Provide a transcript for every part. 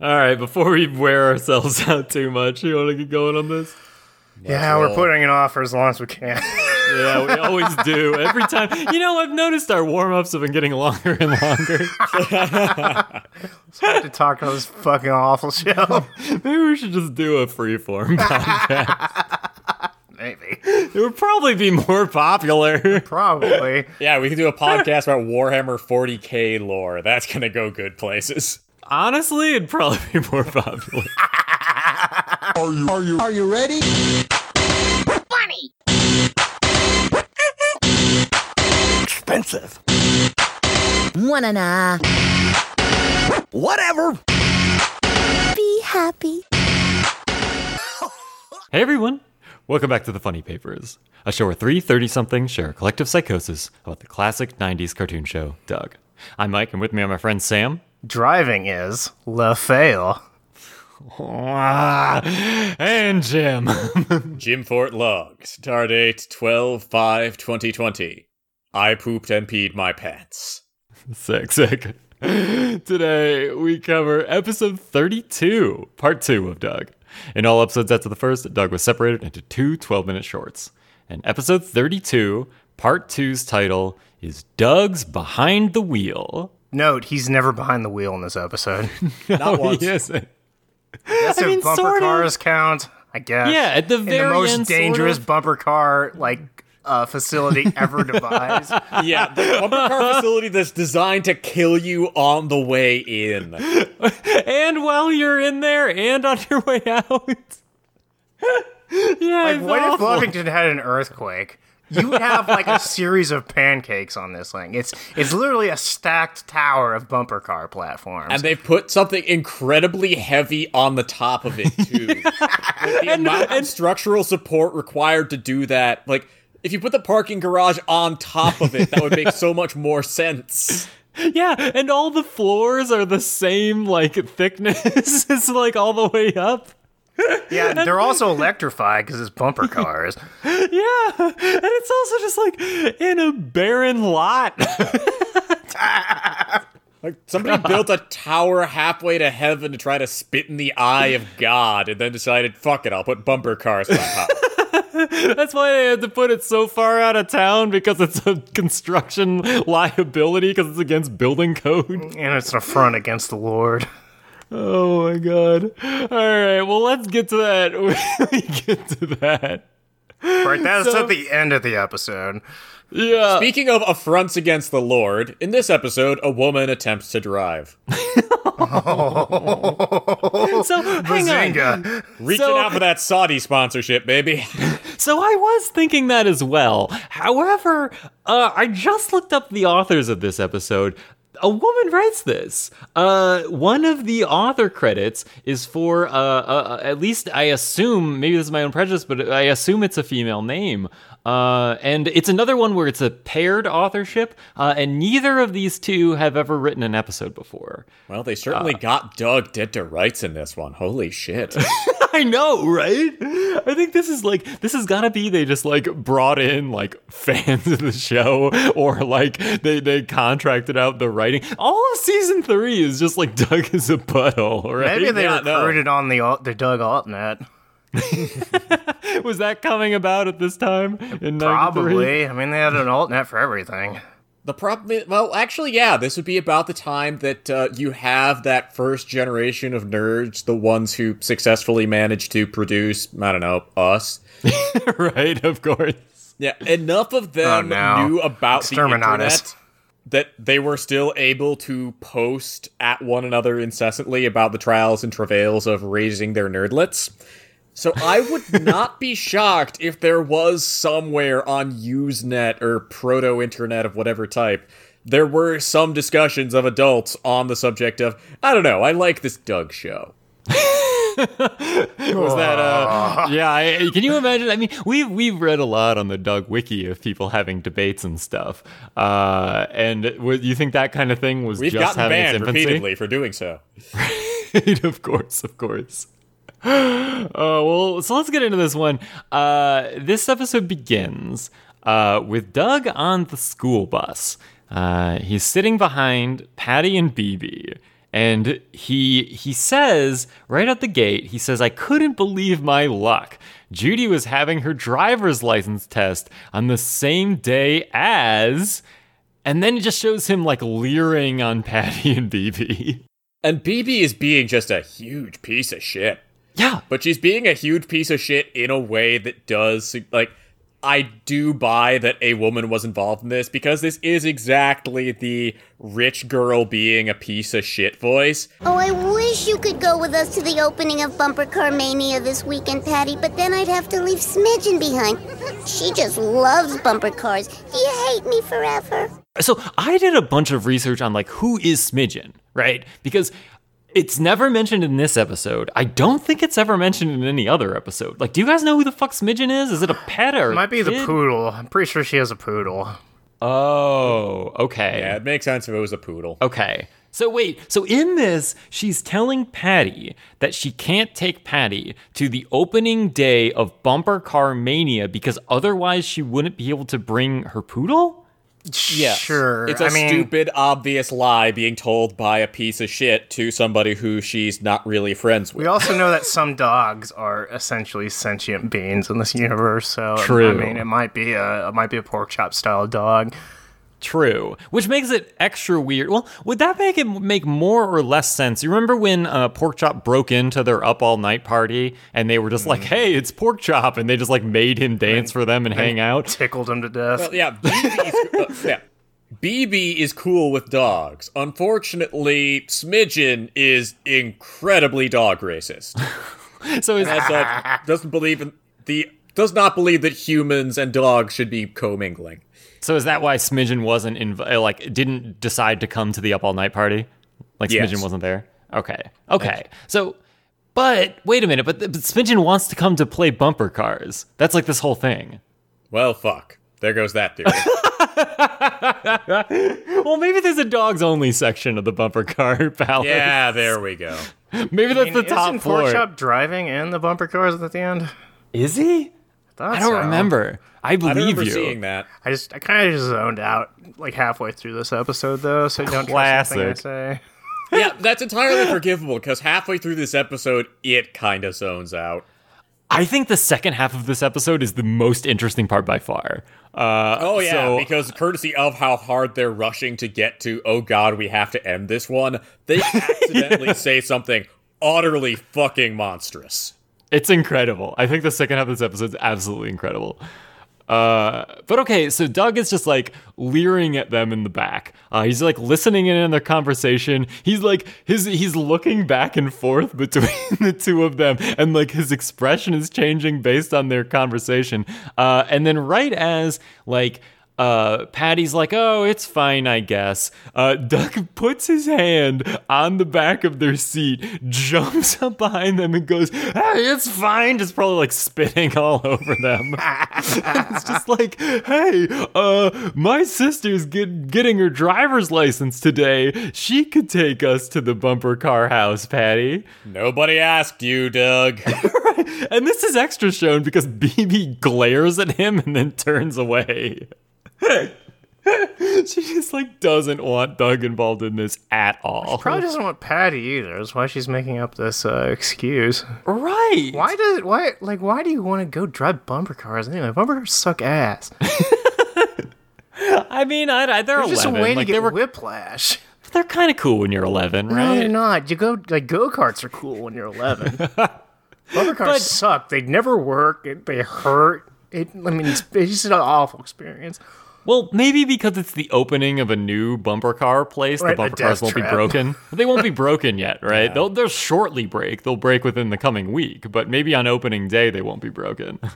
All right, before we wear ourselves out too much, you want to get going on this? yeah, we're putting it off for as long as we can. Yeah, we always do. Every time. You know, I've noticed our warm ups have been getting longer and longer. It's hard to talk on this fucking awful show. Maybe we should just do a freeform podcast. Maybe. It would probably be more popular. Probably. Yeah, we can do a podcast about Warhammer 40k lore. That's gonna go good places. Honestly, it'd probably be more popular. Are you ready? Funny. Expensive. Wanna nah. Whatever. Be happy. Hey everyone, welcome back to the Funny Papers, a show where three 30 somethings share a collective psychosis about the classic 90s cartoon show, Doug. I'm Mike, and with me are my friend Sam. Driving is Le Fail. Ah, and Jim. Jim Fort Log, stardate 12 5 2020. I pooped and peed my pants. sick, sick. Today we cover episode 32, part 2 of Doug. In all episodes after the first, Doug was separated into two 12 minute shorts. And episode 32, part 2's title is Doug's Behind the Wheel. Note, he's never behind the wheel in this episode. Not once. He isn't. That's I mean, bumper sort of. cars count, I guess. Yeah, at the In very the most end, sort dangerous of. bumper car like uh, facility ever devised. Yeah, the bumper car facility that's designed to kill you on the way in. And while you're in there and on your way out. yeah, Like, it's what if awful. Bluffington had an earthquake? You would have like a series of pancakes on this thing. It's it's literally a stacked tower of bumper car platforms. And they put something incredibly heavy on the top of it, too. Like, the amount of structural support required to do that, like, if you put the parking garage on top of it, that would make so much more sense. Yeah, and all the floors are the same like thickness. it's like all the way up. Yeah, they're also electrified because it's bumper cars. Yeah, and it's also just like in a barren lot. Like, somebody built a tower halfway to heaven to try to spit in the eye of God, and then decided, fuck it, I'll put bumper cars on top. That's why they had to put it so far out of town because it's a construction liability because it's against building code. And it's an affront against the Lord. Oh my god. All right, well let's get to that. we get to that. Right, that's So- at the end of the episode. Yeah. Speaking of affronts against the Lord, in this episode, a woman attempts to drive. oh. So hang on. Reaching So- out for that Saudi sponsorship, baby. So I was thinking that as well. However, uh, I just looked up the authors of this episode. A woman writes this. Uh, one of the author credits is for, uh, uh, at least I assume, maybe this is my own prejudice, but I assume it's a female name. Uh, and it's another one where it's a paired authorship, uh, and neither of these two have ever written an episode before. Well, they certainly got Doug dead to rights in this one. Holy shit. I know, right? I think this is like this has got to be they just like brought in like fans of the show or like they they contracted out the writing. All of season three is just like Doug is a butthole, right? Maybe they Yeah, no. recruited on the al- the Doug Altnet. Was that coming about at this time in 93? Probably. I mean, they had an Altnet for everything. The problem well, actually, yeah, this would be about the time that uh, you have that first generation of nerds, the ones who successfully managed to produce, I don't know, us. right, of course. Yeah, enough of them Oh, no. knew about the internet that they were still able to post at one another incessantly about the trials and travails of raising their nerdlets. So I would not be shocked if there was somewhere on Usenet or proto internet of whatever type there were some discussions of adults on the subject of I don't know, I like this Doug show. Was that uh yeah, I, can you imagine? I mean, we've we've read a lot on the Doug wiki of people having debates and stuff. Uh and w- you think that kind of thing was We've just gotten having its banned infancy? repeatedly for doing so. of course, of course. Uh, well, so let's get into this one. Uh, this episode begins uh, with Doug on the school bus. Uh, he's sitting behind Patty and Beebe, and he he says right at the gate, he says, "I couldn't believe my luck." Judy was having her driver's license test on the same day as, and then it just shows him like leering on Patty and Beebe. And Beebe is being just a huge piece of shit. Yeah, But she's being a huge piece of shit in a way that does like I do buy that a woman was involved in this because this is exactly the rich girl being a piece of shit voice. Oh, I wish you could go with us to the opening of Bumper Car Mania this weekend, Patty, but then I'd have to leave Smidgen behind. She just loves bumper cars. Do you hate me forever? So I did a bunch of research on like who is Smidgen, right? Because it's never mentioned in this episode. I don't think it's ever mentioned in any other episode. Like, do you guys know who the fuck Smidgen is? Is it a pet or? It might be the poodle. I'm pretty sure she has a poodle. Oh, okay. Yeah, it makes sense if it was a poodle. Okay. So wait, so in this, she's telling Patty that she can't take Patty to the opening day of Bumper Car Mania because otherwise she wouldn't be able to bring her poodle? Yes. Sure. It's a I mean, stupid, obvious lie being told by a piece of shit to somebody who she's not really friends with. We also know that some dogs are essentially sentient beings in this universe. So True. I mean, it might be a it might be a pork chop style dog. True, which makes it extra weird. Well, would that make it make more or less sense? You remember when uh, Pork Chop broke into their up all night party and they were just like, "Hey, it's Pork Chop," and they just like made him dance for them and hang out. Tickled him to death. Well, yeah, Beebe's, uh, yeah. Beebe is cool with dogs. Unfortunately, Smidgen is incredibly dog racist. So is As doesn't believe in the does not believe that humans and dogs should be commingling. So is that why Smidgen wasn't inv- uh, like didn't decide to come to the up all night party? Like Yes. Smidgen wasn't there. Okay, okay. So, but wait a minute. But, but Smidgen wants to come to play bumper cars. That's like this whole thing. Well, fuck. There goes that theory. Well, maybe there's a dogs only section of the bumper car palace. yeah, there we go. Maybe that's I mean, the top isn't floor. Pork Chop driving and the bumper cars at the end? Is he? Thought I don't so. remember. I believe I remember you. seeing that. I just I kind of just zoned out like halfway through this episode though, so don't trust anything I Classic. say. Yeah, that's entirely forgivable because halfway through this episode, it kind of zones out. I think the second half of this episode is the most interesting part by far. Uh, Oh yeah, so- because courtesy of how hard they're rushing to get to, oh god, we have to end this one. They accidentally say something utterly fucking monstrous. It's incredible. I think the second half of this episode is absolutely incredible. Uh, but okay, so Doug is just like leering at them in the back. Uh, he's like listening in on their conversation. He's like his he's looking back and forth between the two of them, and like his expression is changing based on their conversation. Uh, and then right as like uh, Patty's like, oh, it's fine, I guess. Uh, Doug puts his hand on the back of their seat, jumps up behind them, and goes, hey, it's fine. Just probably like spitting all over them. it's just like, hey, uh, my sister's get, getting her driver's license today. She could take us to the bumper car house, Patty. Nobody asked you, Doug. And this is extra shown because Beebe glares at him and then turns away. she just like doesn't want Doug involved in this at all. She probably doesn't want Patty either. That's why she's making up this uh, excuse. right. Why does why like why do you want to go drive bumper cars anyway? Bumper cars suck ass. I mean, I, I, they're It's just a 11. way like to get were, whiplash. they're kind of cool when you're 11, right? No, they're not. You go like go karts are cool when you're 11. Bumper cars But- suck. They never work. It, they hurt. It. I mean, it's, it's just an awful experience. Well, maybe because it's the opening of a new bumper car place, Right, the bumper cars won't be broken. they won't be broken yet, right? They'll they'll shortly break. They'll break within the coming week, but maybe on opening day they won't be broken.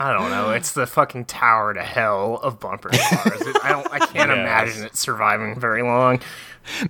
I don't know. It's the fucking tower to hell of bumper cars. I don't. I can't Yes. imagine it surviving very long.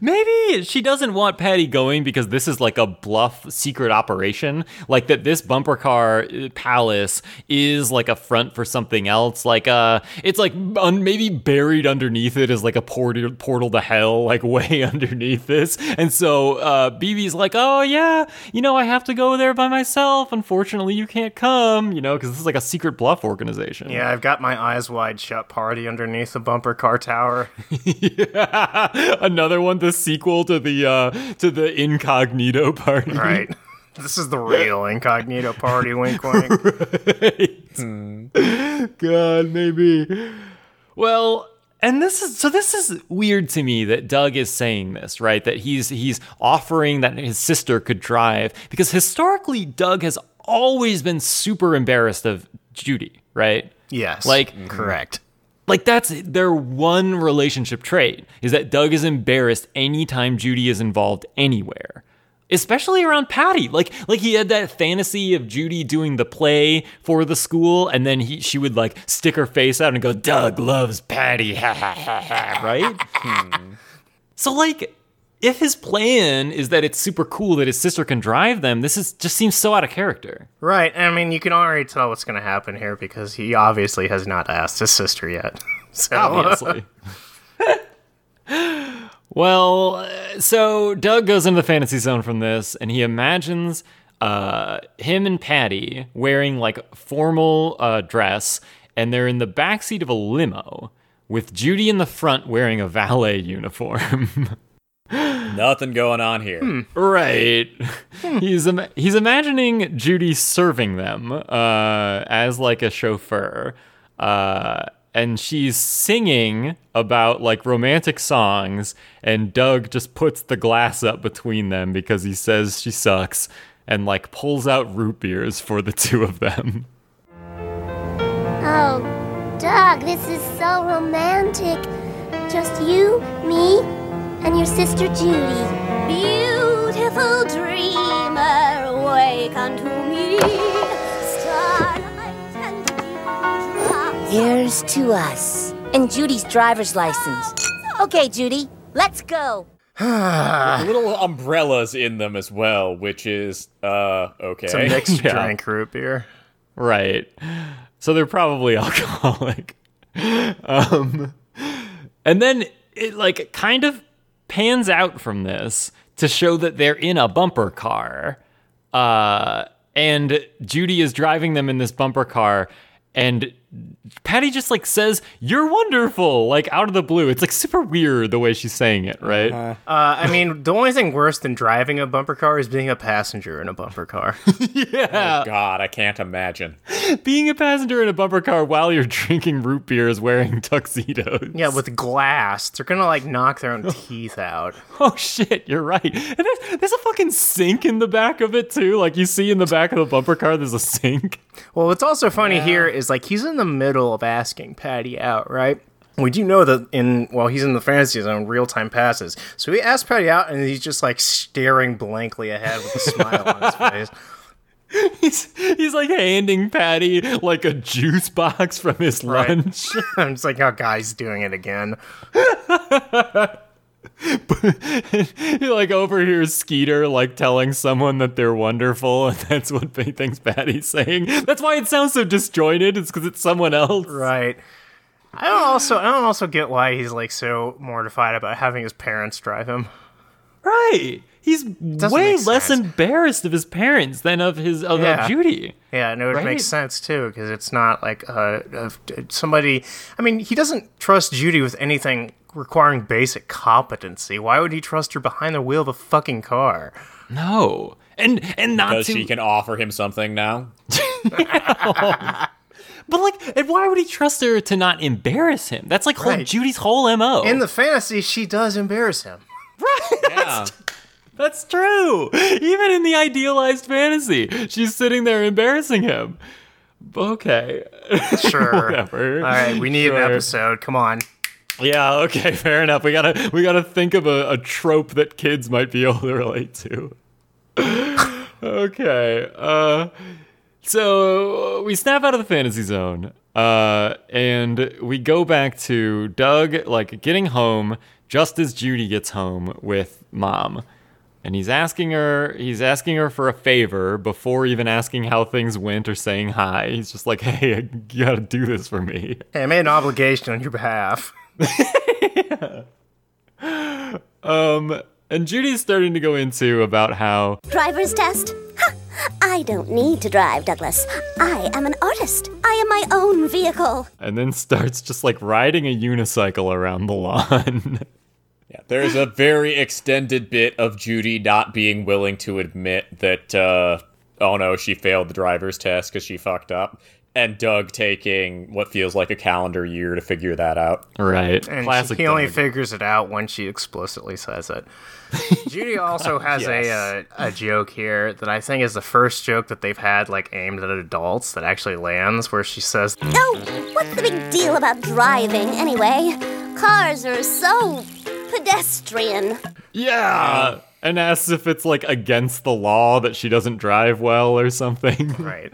Maybe she doesn't want Patty going because this is like a bluff secret operation. Like that this bumper car uh, palace is like a front for something else. Like uh it's like un- maybe buried underneath it is like a portal portal to hell like way underneath this. And so uh Beebe's like, "Oh yeah, you know I have to go there by myself. Unfortunately, you can't come, you know, cuz this is like a secret bluff organization." Yeah, I've got my eyes wide shut party underneath the bumper car tower. Another want the sequel to the uh to the incognito party. Right. This is the real incognito party, wink wink. God, maybe. Well, and this is so this is weird to me that Doug is saying this, right? That he's he's offering that his sister could drive because historically Doug has always been super embarrassed of Judy, right? Yes. Like- correct. Like that's their one relationship trait is that Doug is embarrassed anytime Judy is involved anywhere. Especially around Patty. Like like he had that fantasy of Judy doing the play for the school and then he she would like stick her face out and go, Doug loves Patty. Ha ha ha ha. Right? Hmm. So like if his plan is that it's super cool that his sister can drive them, this is just seems so out of character. Right. I mean, you can already tell what's going to happen here because he obviously has not asked his sister yet. So, obviously. well, uh, so Doug goes into the fantasy zone from this, and he imagines uh, him and Patty wearing like formal uh, dress, and they're in the backseat of a limo with Judy in the front wearing a valet uniform. Nothing going on here. Right. he's Im- he's imagining Judy serving them uh, as like a chauffeur, uh, and she's singing about like romantic songs, and Doug just puts the glass up between them because he says she sucks, and like pulls out root beers for the two of them. Oh, Doug, this is so romantic. Just you, me, and your sister Judy. Beautiful dreamer, wake unto me. Starlight and dewdrops. Here's to us. And Judy's driver's license. Okay, Judy, let's go. Little umbrellas in them as well, which is uh okay. it's a mixed Yeah. drink root beer. Right. So they're probably alcoholic. Um, and then it like kind of pans out from this to show that they're in a bumper car. Uh, and Judy is driving them in this bumper car and Patty just like says, "You're wonderful," like out of the blue. It's like super weird the way she's saying it, right? Uh, I mean, the only thing worse than driving a bumper car is being a passenger in a bumper car. yeah. God, I can't imagine. Being a passenger in a bumper car while you're drinking root beers wearing tuxedos. yeah, with glass. They're gonna like knock their own teeth out. Oh shit, you're right. And there's, there's a fucking sink in the back of it too. Like you see in the back of the bumper car, there's a sink. Well, what's also funny here is like he's in the middle of asking Patty out, right? We do know that in well, he's in the fantasy zone, real time passes. So he asks Patty out, and he's just like staring blankly ahead with a smile on his face. He's he's like handing Patty like a juice box from his Right. lunch. I'm just like, oh, guy's doing it again. he like overhears Skeeter like telling someone that they're wonderful, and that's what he thinks Patty's saying. That's why it sounds so disjointed. It's because it's someone else. Right. I don't also I don't also get why he's like so mortified about having his parents drive him. Right. He's way less embarrassed of his parents than of his of, of Judy. Yeah, and it Right. makes sense too because it's not like uh, somebody. I mean, he doesn't trust Judy with anything requiring basic competency. Why would he trust her behind the wheel of a fucking car? No. And and not Because to she can offer him something now. But like, and why would he trust her to not embarrass him? That's like whole Judy's whole mo. In the fantasy, she does embarrass him. Right. Yeah. That's true. Even in the idealized fantasy, she's sitting there embarrassing him. Okay. Sure. Whatever. All right, we need Sure. an episode. Come on. Yeah. Okay. Fair enough. We gotta we gotta think of a, a trope that kids might be able to relate to. okay. Uh. So we snap out of the fantasy zone, uh, and we go back to Doug, like getting home just as Judy gets home with mom, and he's asking her, he's asking her for a favor before even asking how things went or saying hi. He's just like, "Hey, you gotta do this for me." Hey, I made an obligation on your behalf. Um, and Judy's starting to go into about how Driver's test? Ha! I don't need to drive, Douglas. I am an artist. I am my own vehicle. and then starts just like riding a unicycle around the lawn. Yeah. There's a very extended bit of Judy not being willing to admit that, uh, oh no, she failed the driver's test because she fucked up. And Doug taking what feels like a calendar year to figure that out. Right. And Classic. he only Doug. figures it out when she explicitly says it. Judy also has Yes. a uh, a joke here that I think is the first joke that they've had like aimed at adults that actually lands, where she says, Oh, what's the big deal about driving anyway? Cars are so pedestrian. yeah. And asks if it's like against the law that she doesn't drive well or something. "Right."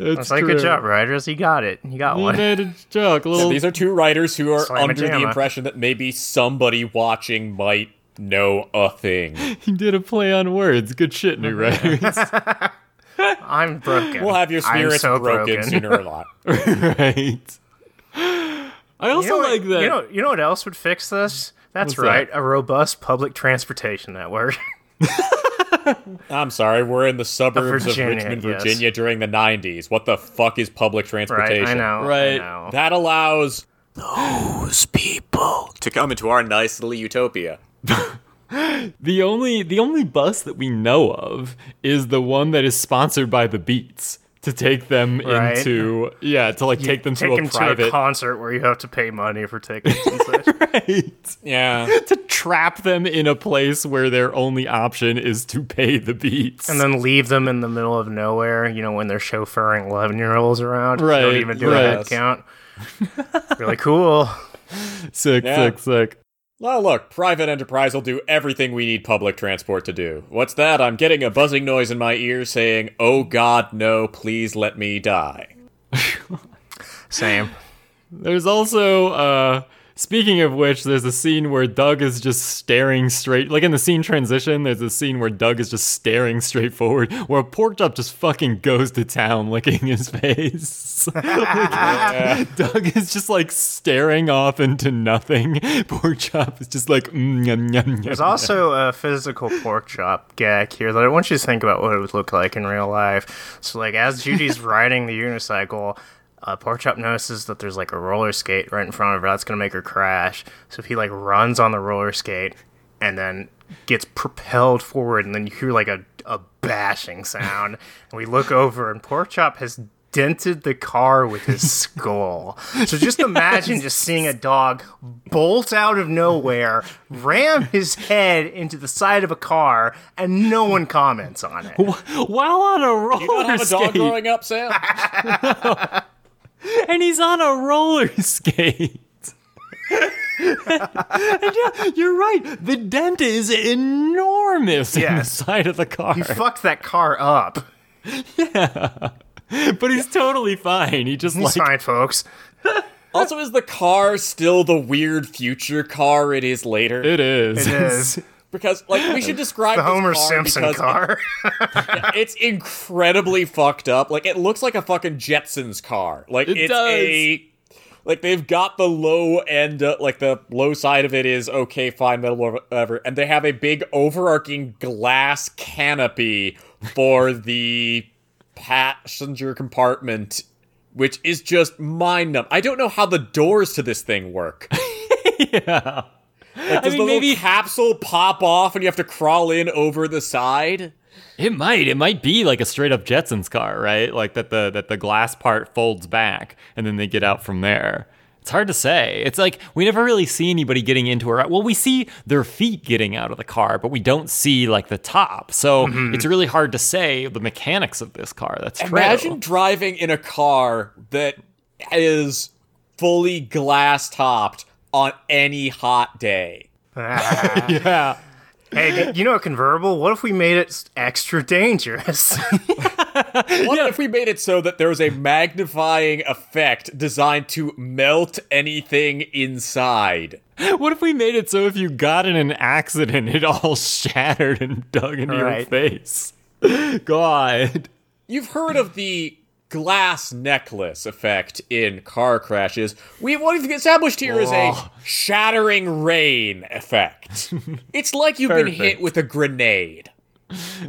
It's It's like, true. "Good job, writers. You got it. You got You one." made a joke. A little. These are two writers who are Slamma under the impression that maybe somebody watching might know a thing. you did a play on words. Good shit, new writers. I'm broken. We'll have your spirits so broken, sooner or not. right. I also You know, what- like that. You know, you know what else would fix this? That's What's right, that? a robust public transportation network. I'm sorry, we're in the suburbs of, Virginia, Richmond, yes. Virginia during the 90s. What the fuck is public right, transportation? I know. Right. I know. That allows those people to come into our nice little utopia. The only the only bus that we know of is the one that is sponsored by the Beets to take them Right. into yeah to like take them Take to him a to a concert where you have to pay money for tickets and such. right Yeah. to trap them in a place where their only option is to pay the Beets and then leave them in the middle of nowhere, you know, when they're chauffeuring 11 year olds around. Right, Don't even do right. a head count. really cool. sick Yeah. sick sick. Well, look, private enterprise will do everything we need public transport to do. What's that? I'm getting a buzzing noise in my ear saying, Oh God, no, please let me die. Same. There's also uh speaking of which there's a scene where Doug is just staring straight like in the scene transition there's a scene where Doug is just staring straight forward where pork chop just fucking goes to town licking his face. Like, Doug is just like staring off into nothing. Pork chop is just like mm, yum, yum, yum. There's also a physical pork chop gag here that I want you to think about what it would look like in real life. So, like, as Judy's riding the unicycle, uh, Porkchop notices that there's like a roller skate right in front of her. That's gonna make her crash. So he like runs on the roller skate and then gets propelled forward, and then you hear like a a bashing sound. and we look over, and pork chop has dented the car with his skull. So just imagine just seeing a dog bolt out of nowhere, ram his head into the side of a car, and no one comments on it. while on a roller You don't have a dog growing up, Sam? and he's on a roller skate. and yeah, you're right. The dent is enormous in the side of the car. You fucked that car up. Yeah. But he's totally fine. He just He's like fine, folks. also, is the car still the weird future car it is later? it is. It is because, like, we should describe the this Homer car Simpson because car. it's incredibly fucked up. Like it looks like a fucking Jetsons car. Like It it's does. a like they've got the low end, uh, like the low side of it is okay, fine, metal, whatever, and they have a big overarching glass canopy for the passenger compartment. Which is just mind numb. I don't know how the doors to this thing work. yeah. Like, does mean, the maybe- capsule pop off and you have to crawl in over the side? It might. It might be like a straight up Jetsons car, right? Like that the that the glass part folds back and then they get out from there. It's hard to say. It's like we never really see anybody getting into her. Well, we see their feet getting out of the car, but we don't see like the top. So mm-hmm. it's really hard to say the mechanics of this car. That's true. Imagine driving in a car that is fully glass topped on any hot day. yeah. hey, you know a convertible? What if we made it extra dangerous? What if we made it so that there was a magnifying effect designed to melt anything inside? What if we made it so if you got in an accident, it all shattered and dug into your face? God. You've heard of the glass necklace effect in car crashes. We what we've established here is a shattering rain effect. it's like you've been hit with a grenade.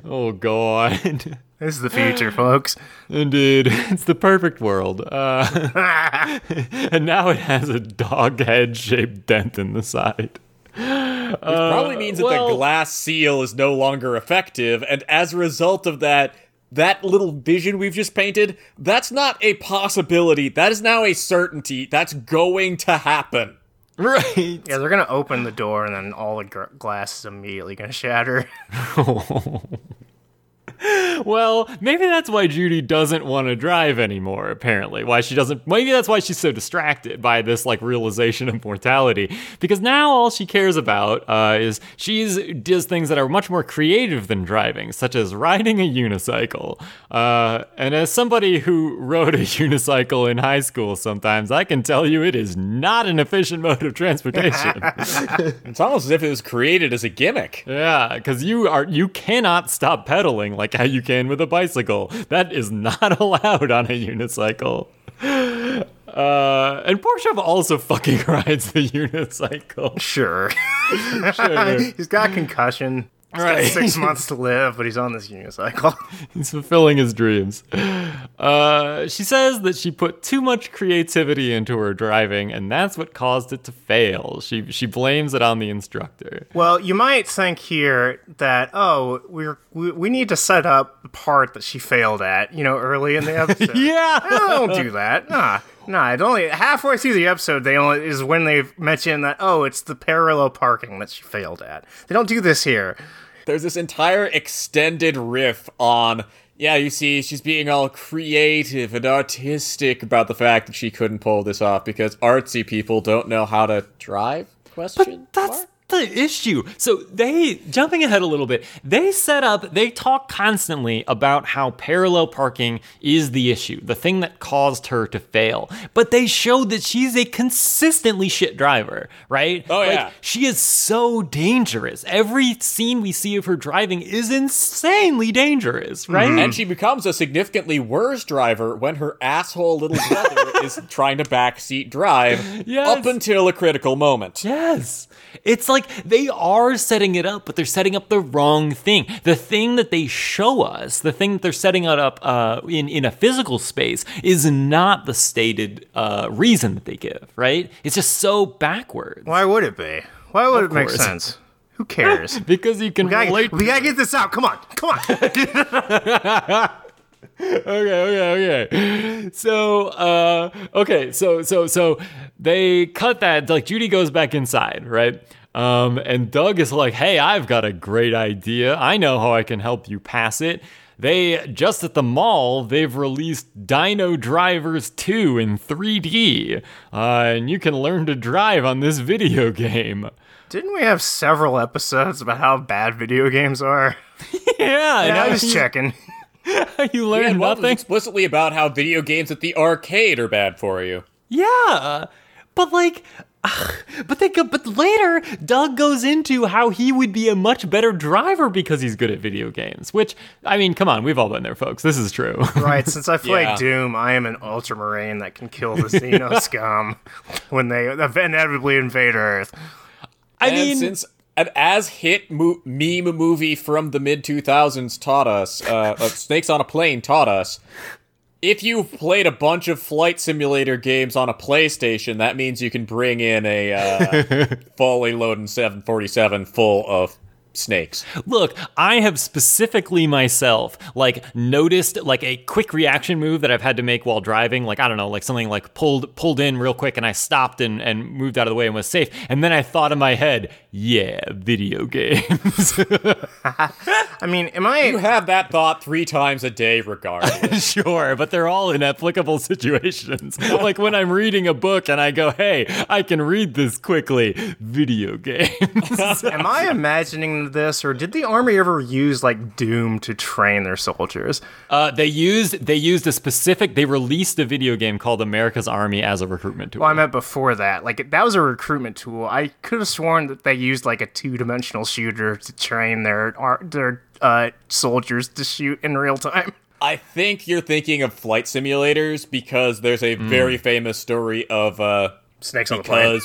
Oh God. this is the future, folks. Indeed, it's the perfect world. Uh, and now it has a dog head shaped dent in the side. It probably means that well- the glass seal is no longer effective, and as a result of that, that little vision we've just painted, that's not a possibility. That is now a certainty. That's going to happen. Right. Yeah, they're gonna open the door and then all the gr- glass is immediately gonna shatter. Well, maybe that's why Judy doesn't want to drive anymore, apparently. Why she doesn't maybe that's why she's so distracted by this like realization of mortality. Because now all she cares about uh, is she's does things that are much more creative than driving, such as riding a unicycle. Uh, and as somebody who rode a unicycle in high school sometimes, I can tell you it is not an efficient mode of transportation. It's almost as if it was created as a gimmick. Yeah, because you are you cannot stop pedaling like how you can with a bicycle. That is not allowed on a unicycle. Uh, and Porsche also fucking rides the unicycle. Sure. Sure. he's got concussion. He's Right. got six months to live, but he's on this unicycle. He's fulfilling his dreams. Uh, she says that she put too much creativity into her driving, and that's what caused it to fail. She she blames it on the instructor. Well, you might think here that oh, we're we, we need to set up the part that she failed at, you know, early in the episode. Yeah. No, don't do that. Nah, nah. It only halfway through the episode they only is when they mention that oh, it's the parallel parking that she failed at. They don't do this here. There's this entire extended riff on, yeah, you see, she's being all creative and artistic about the fact that she couldn't pull this off because artsy people don't know how to drive? Question. But that's mark? The issue. So they jumping ahead a little bit, they set up, they talk constantly about how parallel parking is the issue, the thing that caused her to fail. But they showed that she's a consistently shit driver, right? Oh, Like, yeah. she is so dangerous. Every scene we see of her driving is insanely dangerous, mm-hmm. right? And she becomes a significantly worse driver when her asshole little brother is trying to backseat drive Yes. up until a critical moment. Yes. It's like they are setting it up, but they're setting up the wrong thing. The thing that they show us, the thing that they're setting it up uh, in, in a physical space, is not the stated uh, reason that they give, right? It's just so backwards. Why would it be? Why would it make course. sense? Who cares? Because you can We gotta, relate. we gotta get this out. Come on, come on. okay, okay, okay. So, uh, okay, so, so, so they cut that. Like Judy goes back inside, right? Um, and Doug is like, "Hey, I've got a great idea. I know how I can help you pass it." They just at the mall, they've released Dino Drivers 2 in 3D, uh, and you can learn to drive on this video game. Didn't we have several episodes about how bad video games are? Yeah, Yeah, I and was checking. you learn And one was nothing. explicitly about how video games at the arcade are bad for you. Yeah, but like, but they go. But later, Doug goes into how he would be a much better driver because he's good at video games. Which, I mean, come on, we've all been there, folks. This is true. Right, since I played Yeah. Doom, I am an ultramarine that can kill the Xeno scum when they inevitably invade Earth. I and mean, since an as hit mo- meme movie from the mid 2000s taught us, uh, uh, Snakes on a Plane taught us, if you've played a bunch of flight simulator games on a PlayStation, that means you can bring in a uh, fully loaded 747 full of snakes. Look, I have specifically myself like noticed like a quick reaction move that I've had to make while driving. Like I don't know, like something like pulled pulled in real quick, and I stopped and and moved out of the way and was safe. And then I thought in my head, yeah, video games. I mean, am I? You have that thought three times a day, regardless. sure, but they're all in applicable situations. like when I'm reading a book and I go, hey, I can read this quickly. Video games. Am I imagining this, or did the army ever use like Doom to train their soldiers? uh, they used they used a specific. They released a video game called America's Army as a recruitment tool. Well, I meant before that. Like that was a recruitment tool. I could have sworn that they used like a two-dimensional shooter to train their their uh, soldiers to shoot in real time. I think you're thinking of flight simulators because there's a very famous story of uh, Snakes on the plane.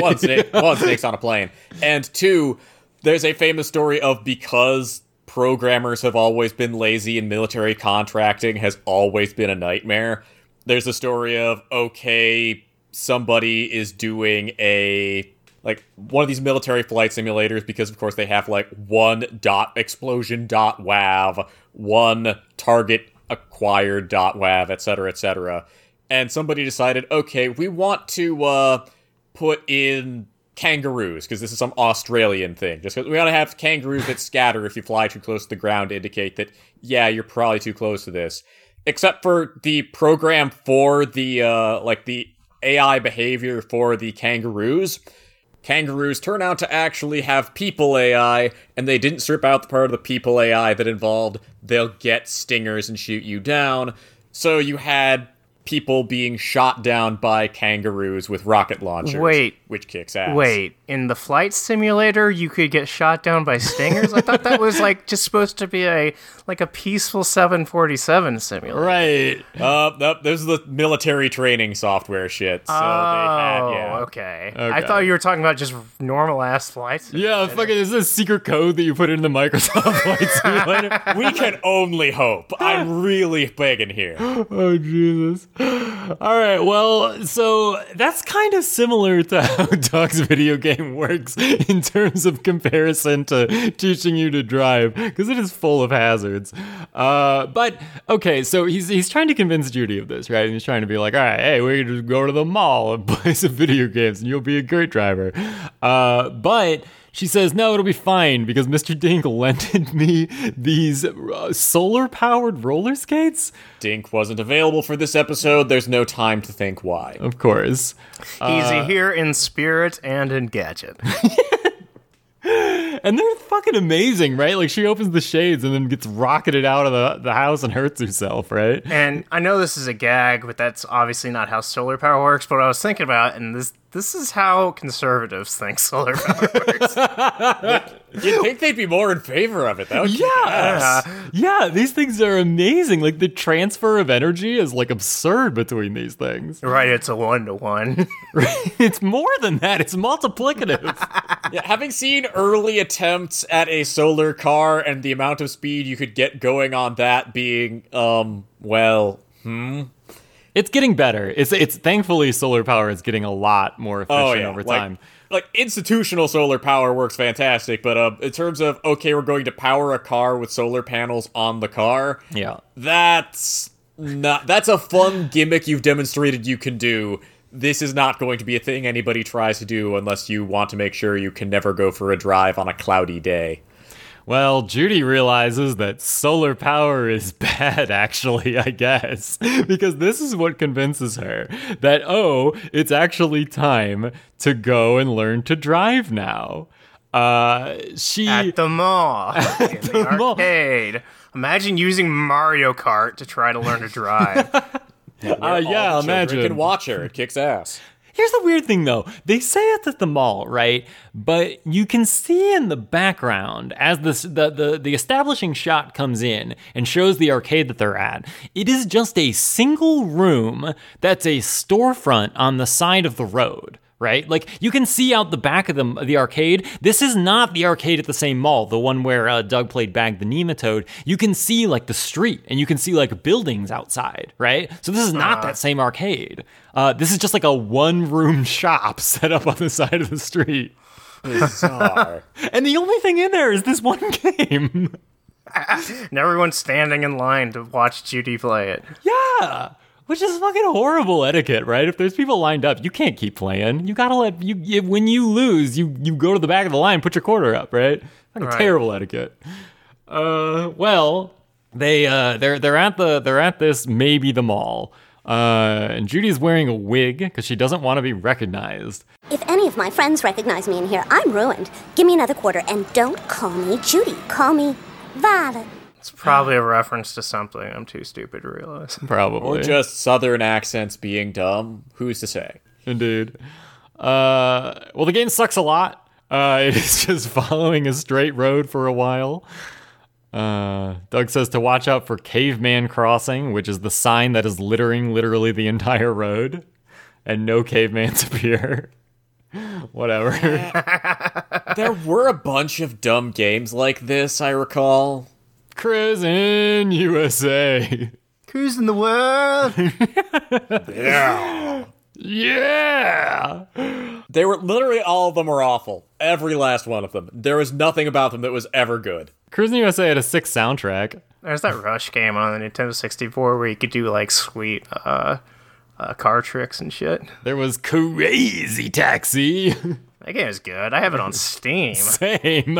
one snake, one snake's on a plane, and two, there's a famous story of because programmers have always been lazy and military contracting has always been a nightmare. There's a story of okay, somebody is doing a like one of these military flight simulators because of course they have like one dot explosion dot wav, one target acquired dot wav, etc. etc. And somebody decided, okay, we want to uh, put in kangaroos because this is some Australian thing. Just because we want to have kangaroos that scatter if you fly too close to the ground to indicate that yeah, you're probably too close to this. Except for the program for the uh, like the AI behavior for the kangaroos. Kangaroos turn out to actually have people AI, and they didn't strip out the part of the people AI that involved they'll get stingers and shoot you down. So you had people being shot down by kangaroos with rocket launchers. Wait. which kicks ass. Wait, in the flight simulator, you could get shot down by stingers. I thought that was like just supposed to be a like a peaceful 747 simulator. Right. Uh, nope, this is the military training software shit. So oh, they had, yeah. okay. I thought you were talking about just normal ass flights. Yeah, fucking is this secret code that you put in the Microsoft Flight Simulator? We can only hope. I'm really begging here. oh Jesus. All right, well, so that's kind of similar to how Doug's video game works in terms of comparison to teaching you to drive, because it is full of hazards. Uh, but okay, so he's he's trying to convince Judy of this, right? And he's trying to be like, all right, hey, we can just go to the mall and play some video games, and you'll be a great driver. Uh, but she says, no, it'll be fine because Mr. Dink lended me these uh, solar powered roller skates. Dink wasn't available for this episode. There's no time to think why. Of course. Easy here in spirit and in gadget. And they're fucking amazing, right? Like she opens the shades and then gets rocketed out of the, the house and hurts herself, right? and I know this is a gag, but that's obviously not how solar power works. But I was thinking about, and this this is how conservatives think solar power works. You'd think they'd be more in favor of it, though. Yeah. Yeah, these things are amazing. Like the transfer of energy is like absurd between these things. right? It's a one to one. it's more than that, it's multiplicative. Yeah, having seen early attempts at a solar car and the amount of speed you could get going on that being, um, well, it's getting better. It's it's thankfully solar power is getting a lot more efficient oh yeah, over like, time. like institutional solar power works fantastic, but uh, in terms of okay, we're going to power a car with solar panels on the car. Yeah. That's not. That's a fun gimmick you've demonstrated you can do. This is not going to be a thing anybody tries to do unless you want to make sure you can never go for a drive on a cloudy day. Well, Judy realizes that solar power is bad, actually, I guess, because this is what convinces her that, oh, it's actually time to go and learn to drive now. Uh, she. At the mall, in the, mall. arcade. Imagine using Mario Kart to try to learn to drive. uh, yeah, the children imagine. Can watch her. It kicks ass. Here's the weird thing though. They say it's at the mall, right? But you can see in the background as this, the, the the establishing shot comes in and shows the arcade that they're at. It is just a single room that's a storefront on the side of the road. Right, like you can see out the back of the the arcade. This is not the arcade at the same mall, the one where uh, Doug played Bag the Nematode. You can see like the street, and you can see like buildings outside. Right, so this is not that same arcade. Uh, this is just like a one room shop set up on the side of the street. Bizarre. And the only thing in there is this one game. and everyone's standing in line to watch Judy play it. yeah. Which is fucking horrible etiquette, right? If there's people lined up, you can't keep playing. You gotta let you, you when you lose, you you go to the back of the line, put your quarter up, right? Fucking Right. terrible etiquette. Uh, well, they uh they're they're at the they're at this maybe the mall. Uh, and Judy's wearing a wig because she doesn't want to be recognized. If any of my friends recognize me in here, I'm ruined. Give me another quarter and don't call me Judy. Call me Violet. It's probably a reference to something I'm too stupid to realize. Probably. or just southern accents being dumb. Who's to say? Indeed. Uh, well, the game sucks a lot. Uh, it is just following a straight road for a while. Uh, Doug says to watch out for Caveman Crossing, which is the sign that is littering literally the entire road, and no cavemans appear. Whatever. There were a bunch of dumb games like this, I recall. Cruis'n USA. Cruising the world? Yeah. Yeah. They were literally all of them were awful. Every last one of them. There was nothing about them that was ever good. Cruis'n USA had a sick soundtrack. There's that Rush game on the Nintendo 64 where you could do like sweet uh, uh, car tricks and shit. There was Crazy Taxi. That game is good. I have it on Steam. Same.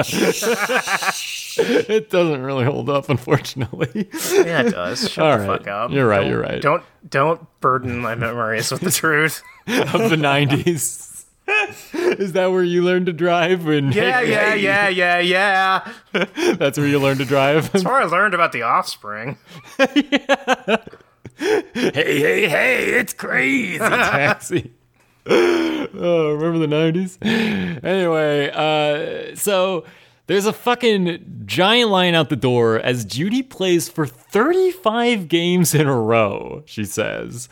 it doesn't really hold up, unfortunately. yeah, it does. Shut All the right. fuck up. You're right, Don't- you're right. Don't don't burden my memories with the truth. of the 90s. Is that where you learned to drive? When Yeah, yeah, yeah, yeah, yeah. That's where you learned to drive. That's where I learned about the Offspring. hey, hey, hey! It's crazy taxi. oh, remember the nineties? Anyway, uh, so there's a fucking giant line out the door as Judy plays for 35 games in a row. She says.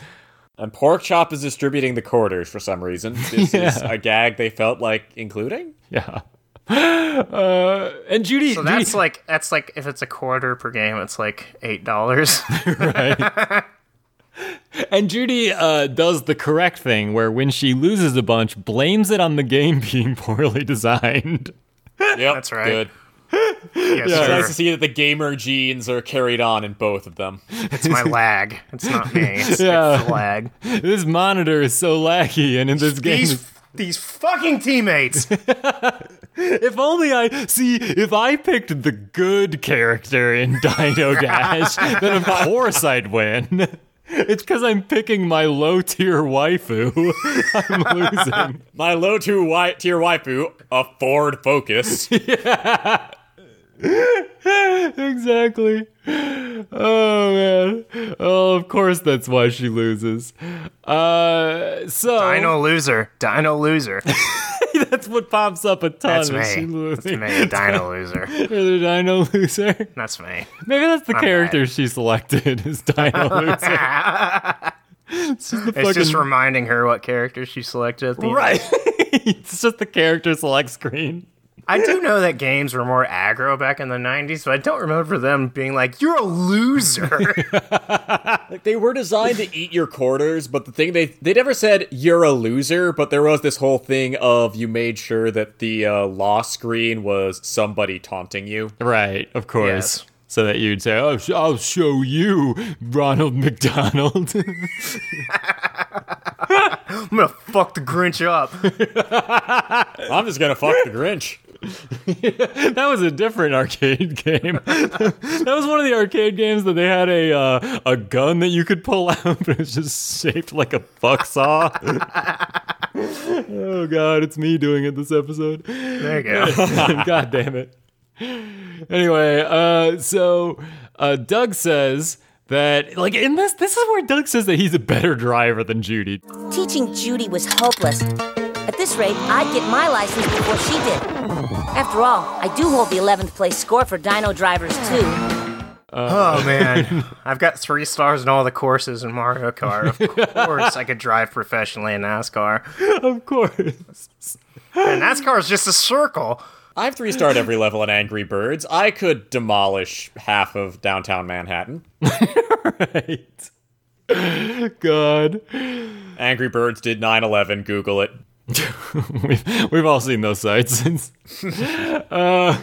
And Porkchop is distributing the quarters for some reason. This is a gag they felt like including. Yeah. Uh, and Judy, So Judy- that's like that's like if it's a quarter per game, it's like eight dollars. And Judy uh, does the correct thing where when she loses a bunch, blames it on the game being poorly designed. Yep, That's right. Good. yes, It's nice to see that the gamer genes are carried on in both of them. It's my lag. It's not me. It's, Yeah. it's the lag. This monitor is so laggy, and in this game, These these fucking teammates. if only I see if I picked the good character in Dino Dash, then of course I'd win. It's because I'm picking my low tier waifu. I'm losing. My low tier waifu, a Ford Focus. exactly. Oh man. Oh, of course that's why she loses. Uh, so Dino loser. Dino loser. that's what pops up a ton. That's me. That's me. Dino loser. You're the Dino loser. That's me. Maybe that's the I'm character she selected is Dino loser. it's just It's fucking just reminding her what character she selected at the end. right. it's just the character select screen. I do know that games were more aggro back in the 90s, but I don't remember them being like, you're a loser. Like they were designed to eat your quarters, but the thing they they never said you're a loser, but there was this whole thing of you made sure that the uh, loss screen was somebody taunting you. Right, of course. Yes. So that you'd say, oh, sh- I'll show you, Ronald McDonald. I'm gonna fuck the Grinch up. I'm just gonna fuck the Grinch. that was a different arcade game. that was one of the arcade games that they had a uh, a gun that you could pull out, but it was just shaped like a buck saw. oh god, it's me doing it this episode. There you go. God damn it. Anyway, uh, so uh, Doug says that, like, in this, this is where Doug says that he's a better driver than Judy. Teaching Judy was hopeless. At this rate, I'd get my license before she did. After all, I do hold the 11th place score for Dino drivers, too. Oh, oh man, I've got three stars in all the courses in Mario Kart. Of course, I could drive professionally in NASCAR. Of course. And NASCAR is just a circle. I've three starred every level in Angry Birds. I could demolish half of downtown Manhattan. right. God. Angry Birds did 9/11. Google it. we've, we've all seen those sites. uh,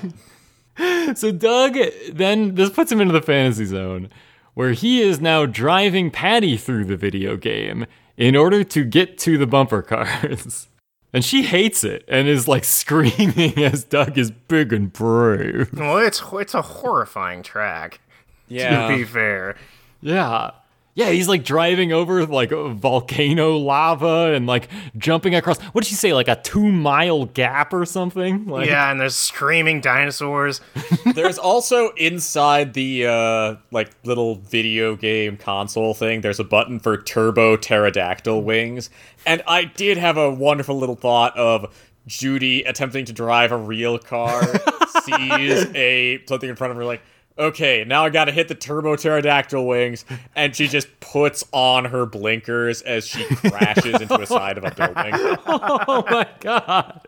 so Doug then this puts him into the fantasy zone where he is now driving Patty through the video game in order to get to the bumper cars. And she hates it and is like screaming as Doug is big and brave. Well, it's it's a horrifying track. Yeah. To be fair, Yeah. Yeah, he's like driving over like volcano lava and like jumping across. What did she say? Like a two mile gap or something? Like, yeah, and there's screaming dinosaurs. There's also inside the uh like little video game console thing, there's a button for turbo pterodactyl wings. And I did have a wonderful little thought of Judy attempting to drive a real car, sees a something in front of her like Okay, now I gotta hit the turbo pterodactyl wings, and she just puts on her blinkers as she crashes into a side of a building. Oh my god.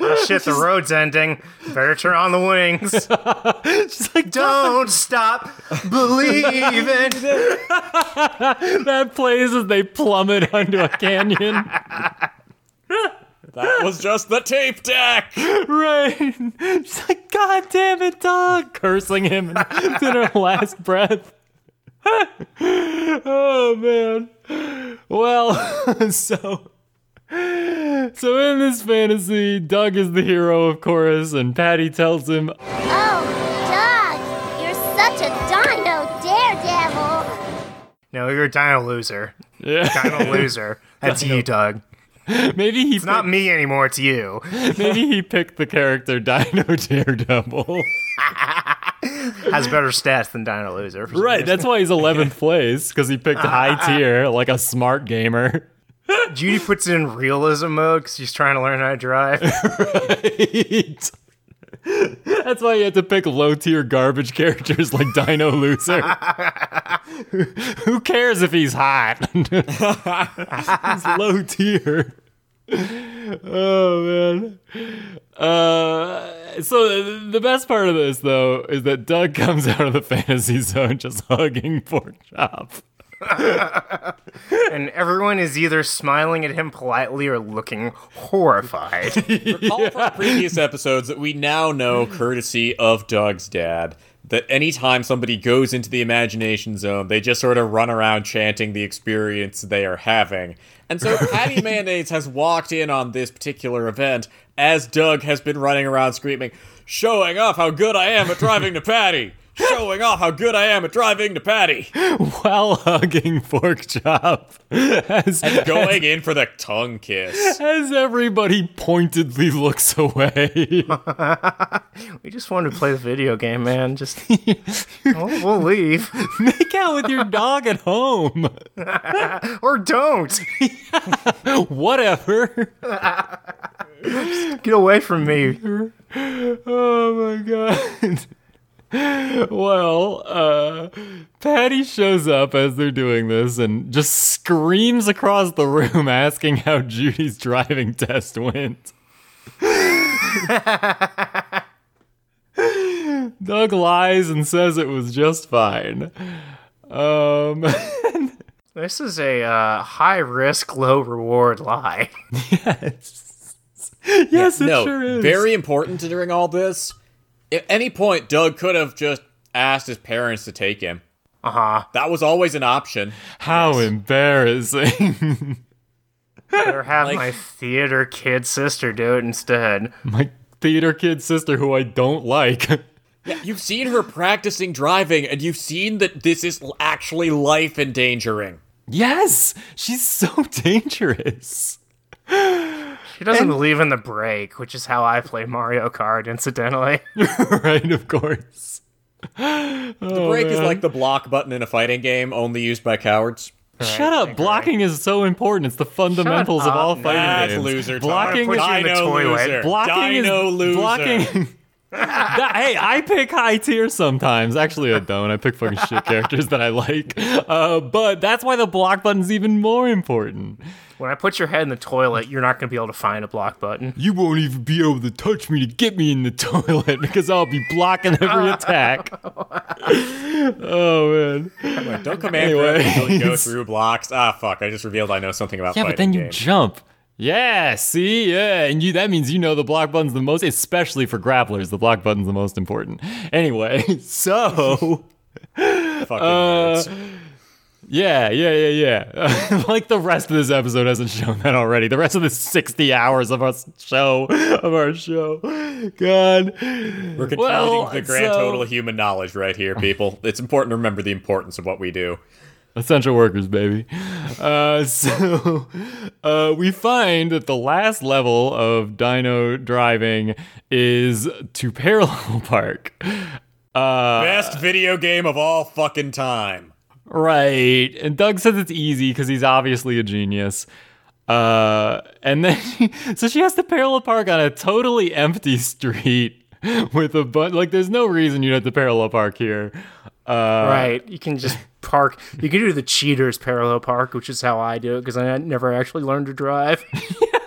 Oh shit, the road's ending. Better turn on the wings. She's like, Don't stop believing. that plays as they plummet onto a canyon. That was just the tape deck. Right. She's like, God damn it, dog. Cursing him in, in her last breath. oh, man. Well, so. So in this fantasy, Doug is the hero, of course, and Patty tells him, Oh, Doug, you're such a dino daredevil. No, you're a dino loser. yeah, Dino loser. That's you, Doug. maybe he It's not me anymore, it's you. maybe he picked the character Dino Daredevil. Has better stats than Dino Loser. right, that's why he's 11th place because he picked high tier like a smart gamer. Judy puts it in realism mode because she's trying to learn how to drive. Right. That's why you had to pick low tier garbage characters like Dino Loser. Who cares if he's hot? he's low tier. Oh man. Uh, so the best part of this though is that Doug comes out of the fantasy zone just hugging Pork Chop. and everyone is either smiling at him politely or looking horrified. Recall from previous episodes that we now know, courtesy of Doug's dad, that anytime somebody goes into the imagination zone, they just sort of run around chanting the experience they are having. And so Patty Mayonnaise has walked in on this particular event as Doug has been running around screaming, showing off how good I am at driving to Patty! Showing off how good I am at driving to Patty! While hugging Pork Chop. As, Going in for the tongue kiss. as everybody pointedly looks away. we just wanted to play the video game, man. Just we'll, we'll leave Make out with your dog at home. or don't Whatever. get away from me. Oh my god. Well, uh, Patty shows up as they're doing this and just screams across the room asking how Judy's driving test went. Doug lies and says it was just fine. Um, This is a uh, high risk, low reward lie. yes. Yes, it no, sure is. very important during all this. At any point, Doug could have just asked his parents to take him. Uh huh. That was always an option. How embarrassing. Better have Like- my theater kid sister do it instead. My theater kid sister, who I don't like. You've seen her practicing driving, and you've seen that this is actually life endangering. Yes, she's so dangerous. She doesn't believe in the break, which is how I play Mario Kart, incidentally. right, of course. The oh, brake is like the block button in a fighting game, only used by cowards. Shut up! Blocking is so important. It's the fundamentals of up, all man. fighting That's games. loser talk. Blocking Put is you in the toilet. loser. blocking Dino is loser. blocking. That- hey, I pick high tier sometimes. Actually, I don't. I pick fucking shit characters that I like. Uh, but that's why the block button's even more important. when I put your head in the toilet, you're not going to be able to find a block button. You won't even be able to touch me to get me in the toilet because I'll be blocking every attack. oh man. Don't command forever until you go Anyways. through blocks. Ah, fuck! I just revealed I know something about Yeah, fighting but then you games. jump. Yeah, see, yeah, and you that means you know the block button's the most, especially for grapplers. The block button's the most important. Anyway, so Fucking uh, yeah, yeah, yeah, yeah. like the rest of this episode hasn't shown that already. The rest of the sixty hours of our show of our show, God. We're contributing well, the grand so- total of human knowledge right here, people. It's important to remember the importance of what we do. Essential workers, baby. Uh, so uh, we find that the last level of Dino driving is to parallel park. Uh, Best video game of all fucking time. right, and Doug says it's easy because he's obviously a genius. Uh, and then so she has to parallel park on a totally empty street with a bunch. Like, there's no reason you'd have to parallel park here. Uh, right. You can just park. You can do the cheaters parallel park, which is how I do it because I never actually learned to drive.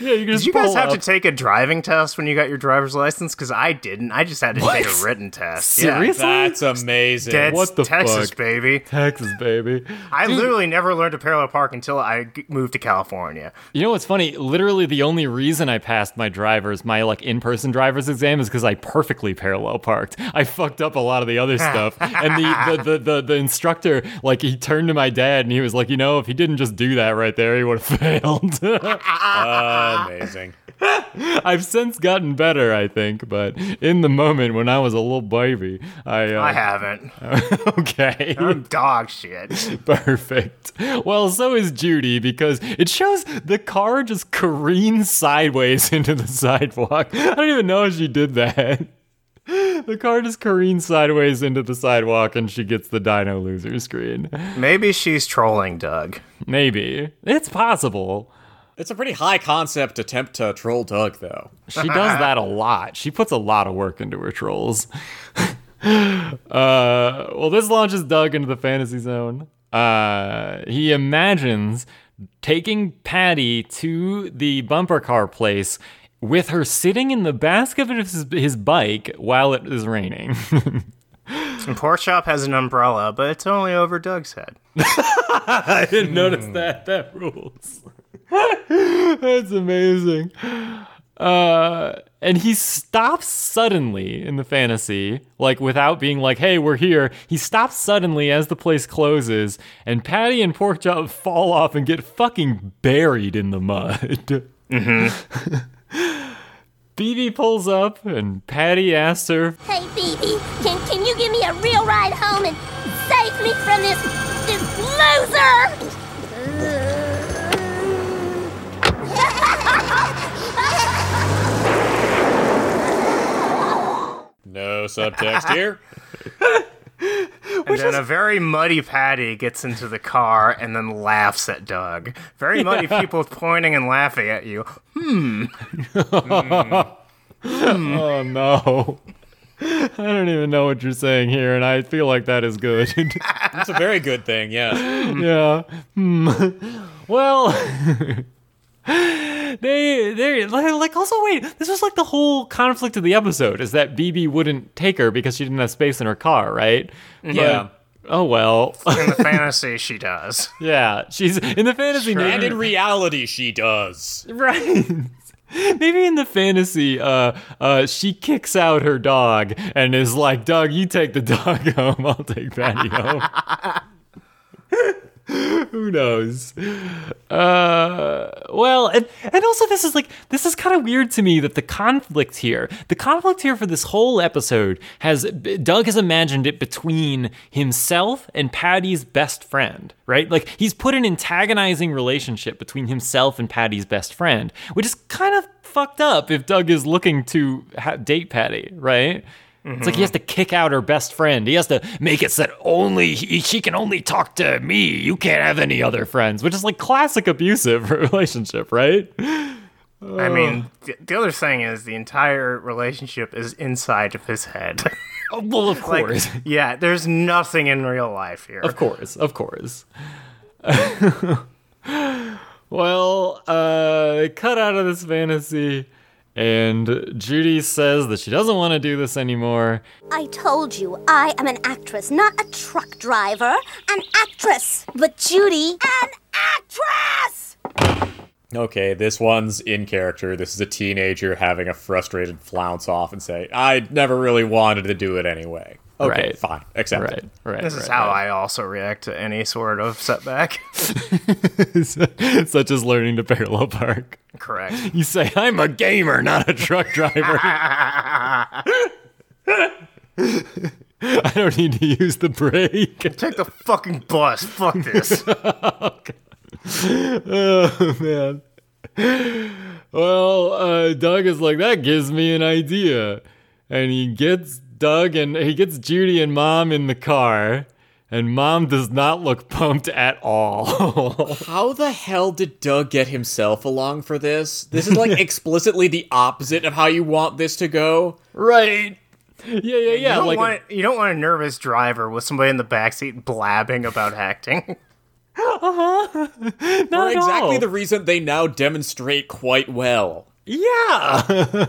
Yeah, you can just Did you guys have up. to take a driving test when you got your driver's license? Because I didn't. I just had to take a written test. Seriously? That's amazing. Yeah. That's What the Texas, fuck? baby. Texas, baby. I literally never learned to parallel park until I moved to California. You know what's funny? Literally, the only reason I passed my driver's, my like in-person driver's exam, is because I perfectly parallel parked. I fucked up a lot of the other stuff, and the the, the the the instructor, like, he turned to my dad and he was like, you know, if he didn't just do that right there, he would have failed. amazing. I've since gotten better, I think, but in the moment when I was a little baby, I uh, I haven't. okay. I'm dog shit. Perfect. Well, so is Judy because it shows the car just careens sideways into the sidewalk. I don't even know if she did that. The car just careens sideways into the sidewalk and she gets the Dino Loser screen. Maybe she's trolling Doug. Maybe. It's possible. It's a pretty high concept attempt to troll Doug, though. She does that a lot. She puts a lot of work into her trolls. uh, well, this launches Doug into the fantasy zone. Uh, he imagines taking Patty to the bumper car place with her sitting in the basket of his, his bike while it is raining. And Pork Chop has an umbrella, but it's only over Doug's head. I didn't notice that. That rules. That's amazing. Uh, and he stops suddenly in the fantasy, like without being like, "Hey, we're here." He stops suddenly as the place closes, and Patty and Porkchop fall off and get fucking buried in the mud. Mm-hmm. Beebe pulls up, and Patty asks her, Hey, Beebe, can, can you give me a real ride home and save me from this, this loser? Subtext here. And then a very muddy Patty gets into the car and then laughs at Doug. Very muddy people pointing and laughing at you. Hmm. "Oh no." I don't even know what you're saying here, and I feel like that is good. It's a very good thing, yeah. Yeah. Hmm. Well, they they like like, also wait. This was like the whole conflict of the episode is that BB wouldn't take her because she didn't have space in her car, right? Yeah. Oh well. In the fantasy, she does. yeah, she's in the fantasy. And in reality, she does. right. Maybe in the fantasy, uh, uh, she kicks out her dog and is like, "Doug, you take the dog home. I'll take Patty home." Who knows? Uh, well, and and also this is like this is kind of weird to me that the conflict here, the conflict here for this whole episode has Doug has imagined it between himself and Patty's best friend, right? Like he's put an antagonizing relationship between himself and Patty's best friend, which is kind of fucked up if Doug is looking to ha- date Patty, right? It's like he has to kick out her best friend. He has to make it so that only he, she can only talk to me. You can't have any other friends, which is like classic abusive relationship, right? I mean, the other thing is the entire relationship is inside of his head. Oh, well, of like, course, yeah, there's nothing in real life here. of course, of course. well, uh, cut out of this fantasy, and Judy says that she doesn't want to do this anymore. I told you, I am an actress, not a truck driver. An actress. But Judy, an actress! Okay, this one's in character. This is a teenager having a frustrated flounce off and say, I never really wanted to do it anyway. Okay, Right. fine. Accept Right, it. right. This is how right. I also react to any sort of setback. Such as learning to parallel park. Correct. You say, I'm a gamer, not a truck driver. I don't need to use the brake. Take the fucking bus. Fuck this. Oh, man. Well, uh, Doug is like, that gives me an idea. And he gets Doug and he gets Judy and mom in the car. And mom does not look pumped at all. How the hell did Doug get himself along for this? This is like explicitly the opposite of how you want this to go. right. Yeah, yeah, yeah. you, don't like, want, you don't want a nervous driver with somebody in the backseat blabbing about acting. Uh-huh. Not For at exactly all. the reason they now demonstrate quite well. Yeah.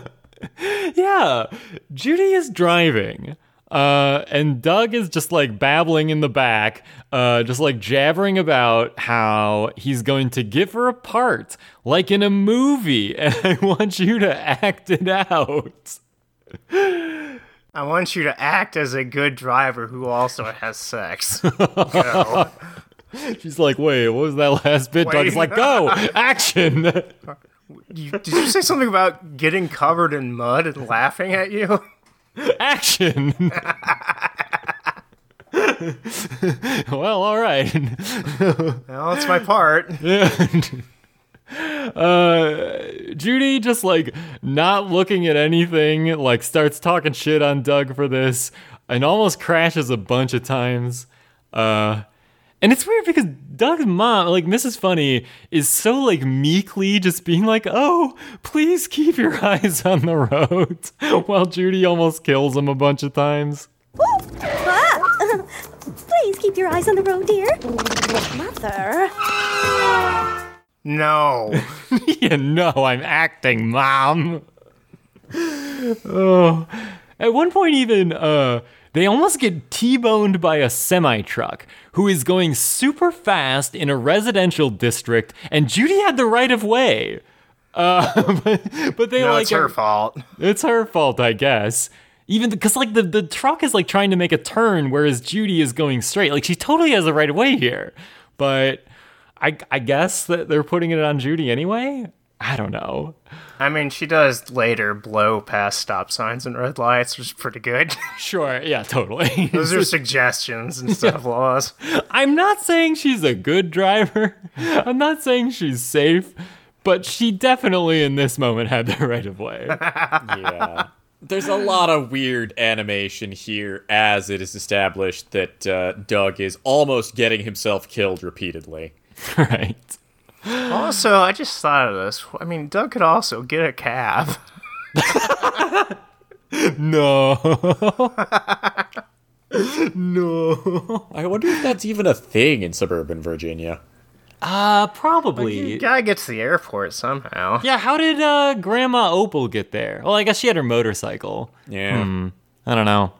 Yeah. Judy is driving. Uh, and Doug is just like babbling in the back, uh, just like jabbering about how he's going to give her a part, like in a movie, and I want you to act it out. I want you to act as a good driver who also has sex. Go. She's like, wait, what was that last bit? Doug Wait. is like, go, action. You, did you say something about getting covered in mud and laughing at you? action. well, all right. Well, it's my part. uh, Judy just like not looking at anything, like starts talking shit on Doug for this, and almost crashes a bunch of times. Uh, and it's weird because Doug's mom, like Mrs. Funnie, is so like meekly just being like, "Oh, please keep your eyes on the road," while Judy almost kills him a bunch of times. Ah! Please keep your eyes on the road, dear. Mother. No. you know I'm acting, mom. oh. At one point, even, uh, they almost get T-boned by a semi-truck who is going super fast in a residential district, and Judy had the right of way. Uh, but, but they No, like it's her fault. it's her fault, I guess. Even because like the, the truck is like trying to make a turn, whereas Judy is going straight. Like she totally has the right of way here. But I I guess that they're putting it on Judy anyway. I don't know. I mean, she does later blow past stop signs and red lights, which is pretty good. Sure, yeah, totally. Those are suggestions instead of laws. I'm not saying she's a good driver. I'm not saying she's safe, but she definitely in this moment had the right of way. Yeah. There's a lot of weird animation here as it is established that uh, Doug is almost getting himself killed repeatedly. right. Also, I just thought of this. I mean, Doug could also get a cab. No. no. I wonder if that's even a thing in suburban Virginia. Uh probably. Guy gets to the airport somehow. Yeah, how did uh, Grandma Opal get there? Well, I guess she had her motorcycle. Yeah. I don't know.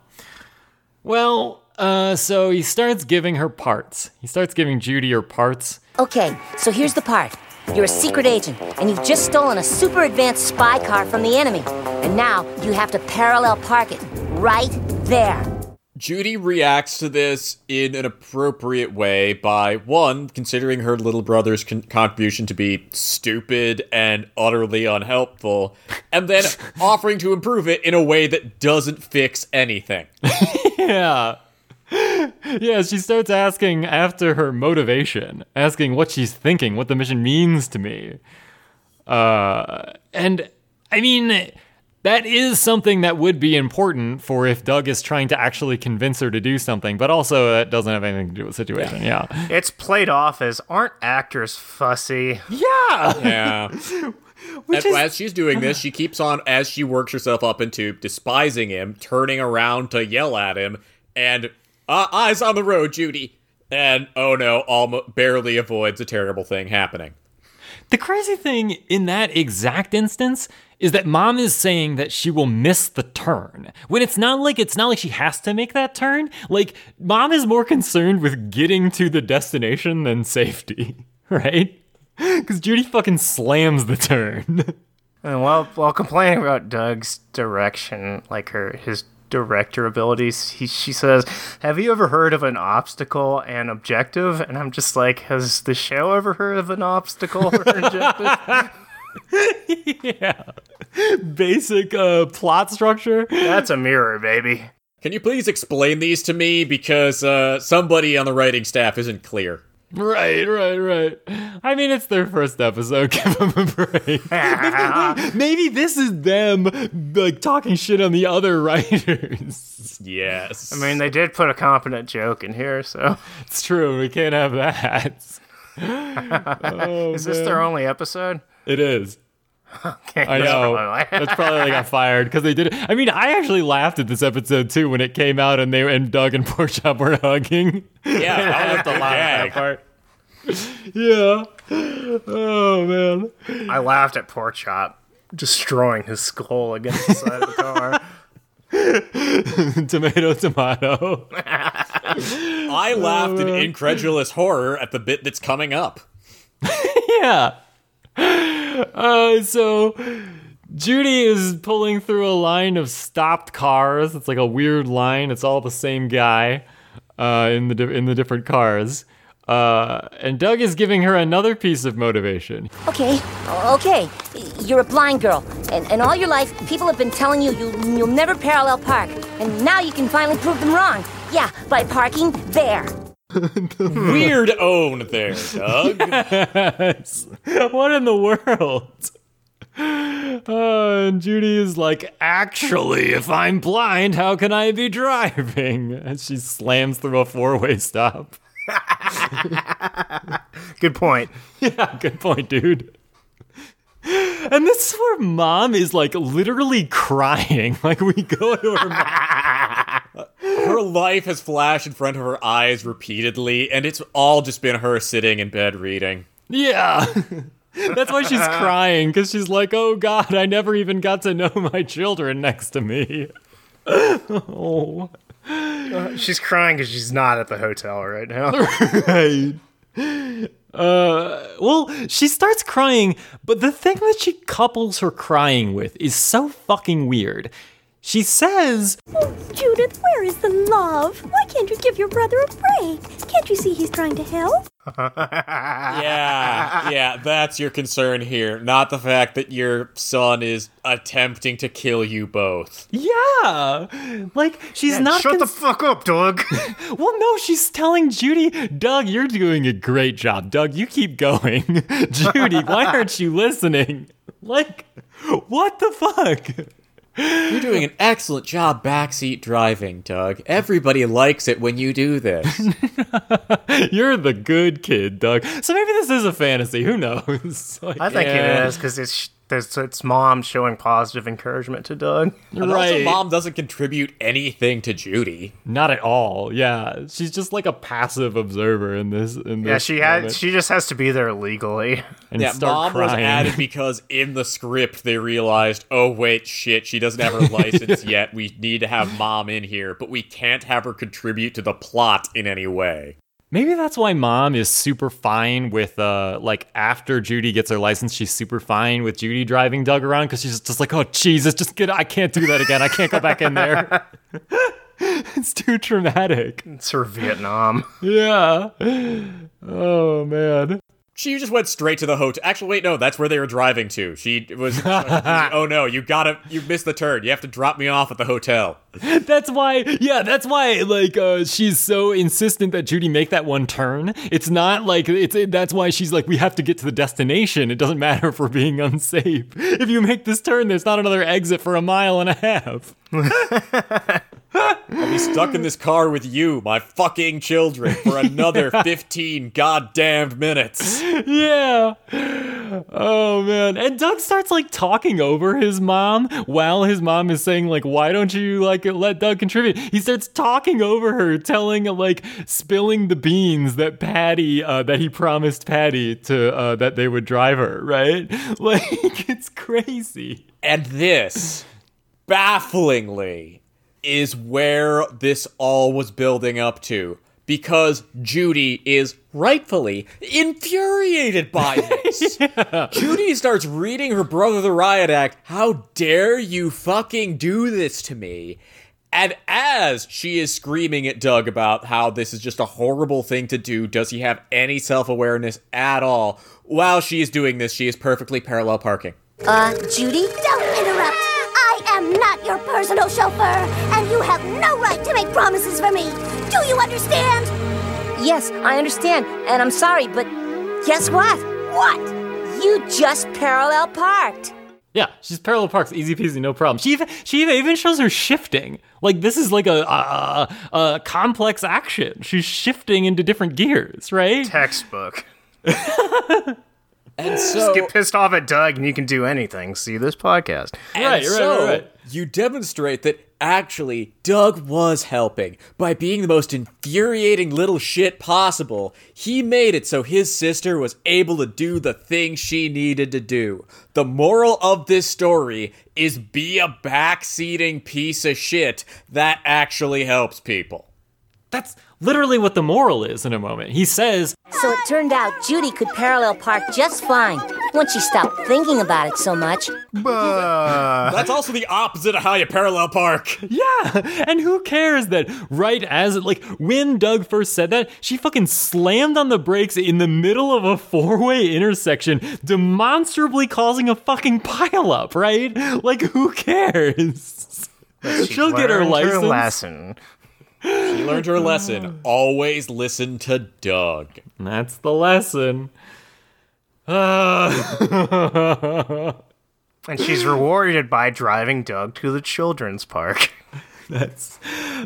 Well, uh, so he starts giving her parts. He starts giving Judy her parts. Okay, so here's the part. You're a secret agent, and you've just stolen a super advanced spy car from the enemy. And now you have to parallel park it right there. Judy reacts to this in an appropriate way by one, considering her little brother's con- contribution to be stupid and utterly unhelpful, and then offering to improve it in a way that doesn't fix anything. Yeah. Yeah, she starts asking after her motivation, asking what she's thinking, what the mission means to me. Uh, and I mean, that is something that would be important for if Doug is trying to actually convince her to do something, but also that doesn't have anything to do with the situation. Yeah. It's played off as aren't actors fussy? Yeah. Yeah. Which as, is- as she's doing this, she keeps on, as she works herself up into despising him, turning around to yell at him, and uh, eyes on the road, Judy. And oh no, almost barely avoids a terrible thing happening. The crazy thing in that exact instance is that mom is saying that she will miss the turn. When it's not like it's not like she has to make that turn. Like mom is more concerned with getting to the destination than safety, right? Cuz Judy fucking slams the turn. And while while complaining about Doug's direction, like her his director abilities, he, she says, "Have you ever heard of an obstacle and objective?" And I'm just like, "Has the show ever heard of an obstacle or objective?" yeah. Basic uh plot structure. That's a mirror, baby. Can you please explain these to me? Because uh, somebody on the writing staff isn't clear. Right, right, right. I mean, it's their first episode. Give them a break. maybe, maybe this is them like talking shit on the other writers. Yes. I mean, they did put a competent joke in here, so It's true. We can't have that. Oh, is this their only episode? It is. Okay, I that's know. probably why. That's probably they got fired because they did it. I mean, I actually laughed at this episode too when it came out and they and Doug and Porkchop were hugging. yeah, I I laughed a lot at that part. Yeah. Oh man. I laughed at Pork Chop destroying his skull against the side of the car. tomato, tomato. I oh, laughed in incredulous horror at the bit that's coming up. yeah. Uh, so Judy is pulling through a line of stopped cars. It's like a weird line. It's all the same guy uh, in the di- in the different cars. Uh, and Doug is giving her another piece of motivation. Okay, okay. You're a blind girl, and, and all your life, people have been telling you, you you'll never parallel park. And now you can finally prove them wrong. Yeah, by parking there. Weird own there, Doug. Yes. what in the world? Uh, and Judy is like, actually, if I'm blind, how can I be driving? And she slams through a four way stop. Good point. Yeah, good point, dude. And this is where mom is like literally crying. Like we go to her mom. Her life has flashed in front of her eyes repeatedly, and it's all just been her sitting in bed reading. Yeah. That's why she's crying, because she's like, oh God, I never even got to know my children next to me. oh. She's crying because she's not at the hotel right now. Right. Uh, well, she starts crying, but the thing that she couples her crying with is so fucking weird. She says, Oh, Judith, where is the love? Why can't you give your brother a break? Can't you see he's trying to help? Yeah, yeah, that's your concern here, not the fact that your son is attempting to kill you both. Yeah, like she's not. Shut the fuck up, Doug. well, no, she's telling Judy, Doug, you're doing a great job. Doug, you keep going. Judy, why aren't you listening? Like, what the fuck? You're doing an excellent job backseat driving, Doug. Everybody likes it when you do this. You're the good kid, Doug. So maybe this is a fantasy. Who knows? Like, I think yeah. it is because it's there's it's mom showing positive encouragement to Doug. And Right. also, mom doesn't contribute anything to Judy. Not at all. Yeah, she's just like a passive observer in this. In Yeah, this she had she just has to be there legally. and Yeah, start mom was added because in the script they realized, oh wait, shit, she doesn't have her license yet. We need to have mom in here, but we can't have her contribute to the plot in any way. Maybe that's why mom is super fine with uh like after Judy gets her license, she's super fine with Judy driving Doug around because she's just like, oh Jesus, just get I can't do that again. I can't go back in there. it's too traumatic. It's her Vietnam. Yeah. Oh man. She just went straight to the hotel. Actually, wait, no, that's where they were driving to. She was, oh no, you gotta, you missed the turn. You have to drop me off at the hotel. That's why, yeah, that's why, like, uh, she's so insistent that Judy make that one turn. It's not like it's. It, that's why she's like, we have to get to the destination. It doesn't matter if we're being unsafe. If you make this turn, there's not another exit for a mile and a half. I'll be stuck in this car with you, my fucking children, for another 15 goddamned minutes. Yeah. Oh man. And Doug starts like talking over his mom while his mom is saying like, why don't you like let Doug contribute? He starts talking over her, telling like spilling the beans that Patty uh, that he promised Patty to uh, that they would drive her. Right? Like it's crazy. And this, bafflingly, is where this all was building up to. Because Judy is rightfully infuriated by this. Judy starts reading her brother the riot act. How dare you fucking do this to me? And as she is screaming at Doug about how this is just a horrible thing to do, does he have any self awareness at all? While she is doing this, she is perfectly parallel parking. Uh, Judy? Your personal chauffeur, and you have no right to make promises for me. Do you understand? Yes, I understand, and I'm sorry, but guess what? What? You just parallel parked. Yeah, she's parallel parks, easy peasy, no problem. She even she even shows her shifting. Like this is like a, a, a complex action. She's shifting into different gears, right? Textbook. And Just get pissed off at Doug and you can do anything. See this podcast. and Right, right, so right, right. you demonstrate that Actually, Doug was helping. By being the most infuriating little shit possible, he made it so his sister was able to do the thing she needed to do. The moral of this story is be a backseating piece of shit that actually helps people. That's literally what the moral is in a moment. He says, So it turned out Judy could parallel park just fine once she stopped thinking about it so much. That's also the opposite of how you parallel park. Yeah, and who cares that right as it, like, when Doug first said that, she fucking slammed on the brakes in the middle of a four way intersection, demonstrably causing a fucking pileup, right? Like, who cares? She'll get her Learned license. lesson. She learned her lesson. Always listen to Doug. That's the lesson. Uh, And she's rewarded by driving Doug to the children's park. that's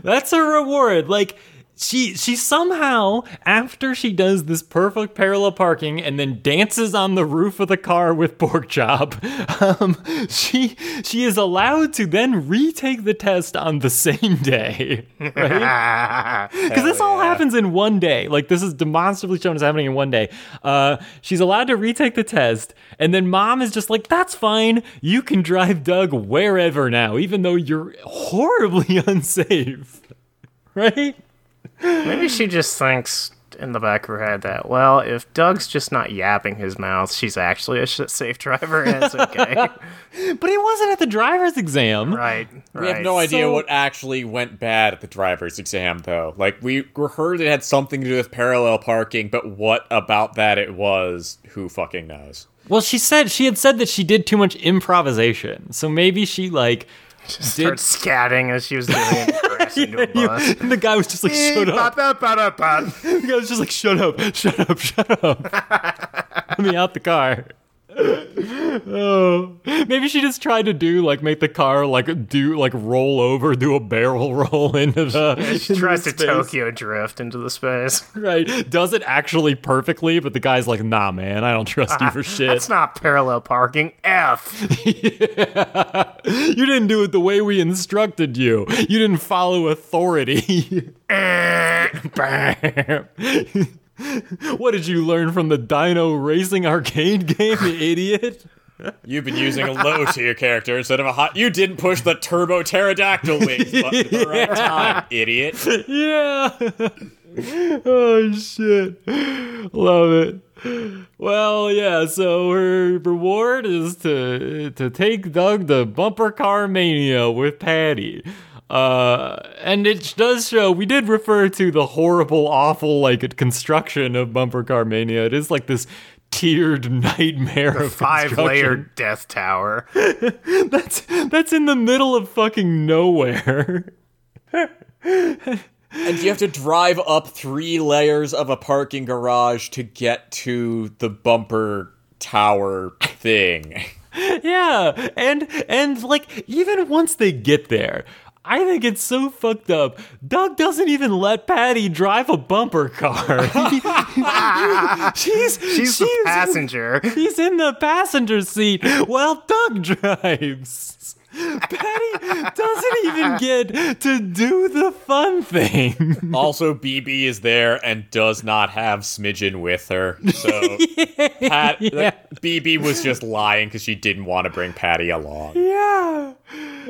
that's a reward. Like she she somehow after she does this perfect parallel parking and then dances on the roof of the car with pork chop, um, she she is allowed to then retake the test on the same day. Right? Because this all happens in one day. Like this is demonstrably shown as happening in one day. Uh, she's allowed to retake the test, and then mom is just like, "That's fine. You can drive Doug wherever now, even though you're horribly unsafe." Right? Maybe she just thinks in the back of her head that, well, if Doug's just not yapping his mouth, she's actually a sh- safe driver and it's okay. But he wasn't at the driver's exam. right. We have no idea So- what actually went bad at the driver's exam, though. Like, we we heard it had something to do with parallel parking, but what about that it was, who fucking knows? Well, she said she had said that she did too much improvisation. So maybe she like Start scatting as she was doing it into a bus. and the guy was just like, "Shut up." The guy was just like, "Shut up, shut up, shut up." Let me out the car. Oh, maybe she just tried to do like make the car like do like roll over, do a barrel roll into the. She into tries the to space. Tokyo drift into the space. Right, does it actually perfectly? But the guy's like, "Nah, man, I don't trust you ah, for shit." That's not parallel parking. F. You didn't do it the way we instructed you. You didn't follow authority. Eh. Bam. what did you learn from the Dino Racing arcade game, you idiot? You've been using a low tier character instead of a hot. You didn't push the turbo pterodactyl wings button at the right time, idiot. Yeah. oh shit. Love it. Well, yeah, so her reward is to to take Doug to bumper car mania with Patty. Uh, and it does show we did refer to the horrible, awful like construction of bumper car mania. It is like this tiered nightmare of Five construction. layer death tower. That's that's in the middle of fucking nowhere. And you have to drive up three layers of a parking garage to get to the bumper tower thing. Yeah, and and like even once they get there, I think it's so fucked up. Doug doesn't even let Patty drive a bumper car. she's She's the passenger. He's in the passenger seat while Doug drives. Patty doesn't even get to do the fun thing. Also, Beebe is there and does not have Smidgen with her. So Pat, Beebe was just lying because she didn't want to bring Patty along. Yeah.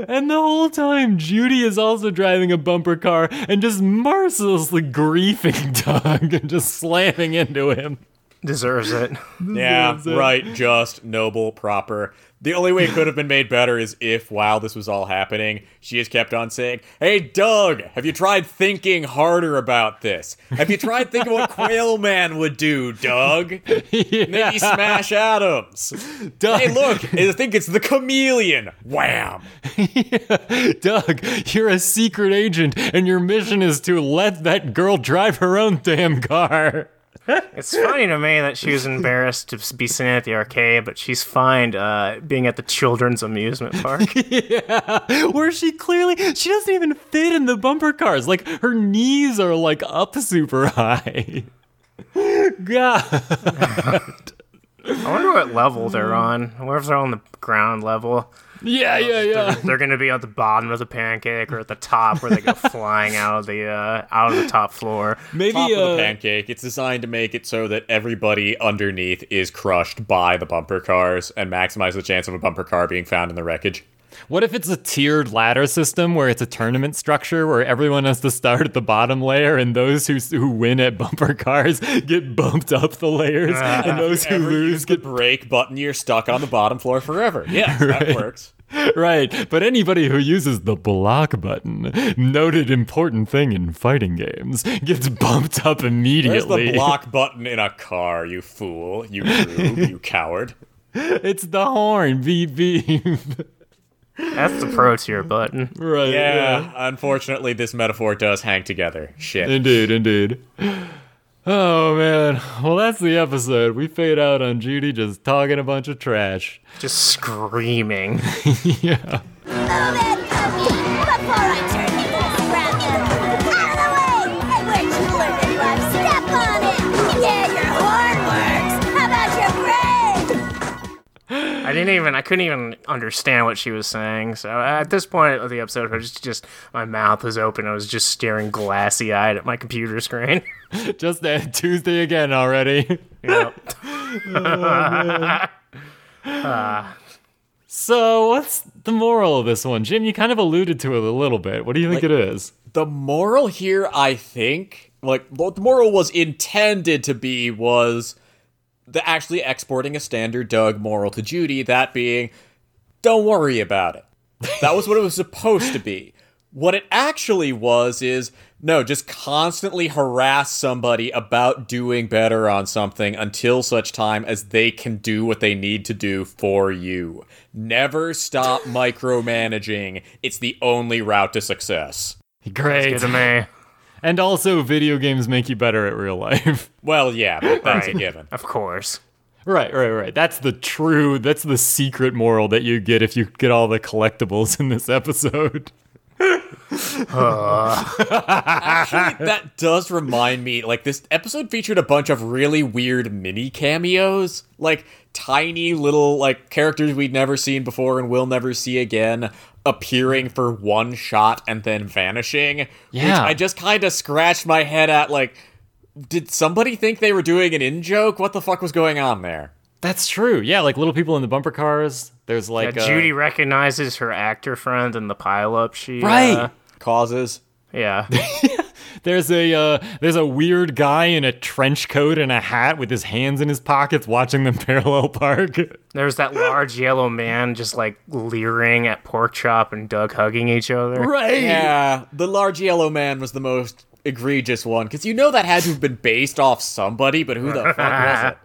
And the whole time, Judy is also driving a bumper car and just mercilessly griefing Doug and just slamming into him. Deserves it. Yeah, it. right. Just noble, proper. The only way it could have been made better is if, while this was all happening, she has kept on saying, Hey, Doug, have you tried thinking harder about this? Have you tried thinking what Quail Man would do, Doug? Maybe smash Adams. Doug, Hey, look, I think it's the chameleon. Wham! Doug, you're a secret agent, and your mission is to let that girl drive her own damn car. It's funny to me that she was embarrassed to be seen at the arcade, but she's fine uh, being at the children's amusement park. yeah, where she clearly she doesn't even fit in the bumper cars. Like her knees are like up super high. God. I wonder what level they're on. I wonder if they're on the ground level. Yeah, yeah, yeah. They're gonna be at the bottom of the pancake or at the top where they go flying out of the uh, out of the top floor. Maybe Top of uh, the pancake. It's designed to make it so that everybody underneath is crushed by the bumper cars and maximize the chance of a bumper car being found in the wreckage. What if it's a tiered ladder system where it's a tournament structure where everyone has to start at the bottom layer and those who who win at bumper cars get bumped up the layers ah, and those who lose get brake button, you're stuck on the bottom floor forever. Yes, that works. right. But anybody who uses the block button, noted important thing in fighting games, gets bumped up Where's immediately. the block button in a car, you fool, you rube, you coward? It's the horn. Beep beep. That's the pro tier button. right. Yeah, unfortunately, this metaphor does hang together. Shit. Indeed, indeed. Oh man. Well, that's the episode. We fade out on Judy just talking a bunch of trash. Just screaming. yeah. Didn't even I couldn't even understand what she was saying. So at this point of the episode, I was just, just my mouth was open. I was just staring glassy eyed at my computer screen. Just that Tuesday again already. Yep. Oh, so, what's the moral of this one? Jim, you kind of alluded to it a little bit. What do you think it is? The moral here, I think, like what the moral was intended to be was the actually exporting a standard Doug moral to Judy, that being, don't worry about it. That was what it was supposed to be. What it actually was is no, just constantly harass somebody about doing better on something until such time as they can do what they need to do for you. Never stop micromanaging. It's the only route to success. Great. Good to me. And also, video games make you better at real life. Well, yeah, but that's a given. Of course. right, right, right. That's the true, that's the secret moral that you get if you get all the collectibles in this episode. Actually, that does remind me, like, this episode featured a bunch of really weird mini cameos. Like, tiny little, like, characters we'd never seen before and will never see again appearing for one shot and then vanishing. Which Yeah. I just kind of scratched my head at, like, did somebody think they were doing an in joke? What the fuck was going on there? That's true. Yeah, like little people in the bumper cars. There's Yeah, like uh, Judy recognizes her actor friend in the pileup. She Right. uh, Causes? Yeah. There's a uh, there's a weird guy in a trench coat and a hat with his hands in his pockets watching them parallel park. There's that large yellow man just like leering at Porkchop and Doug hugging each other. Right. Yeah, the large yellow man was the most egregious one because you know that had to have been based off somebody, but who the fuck was it?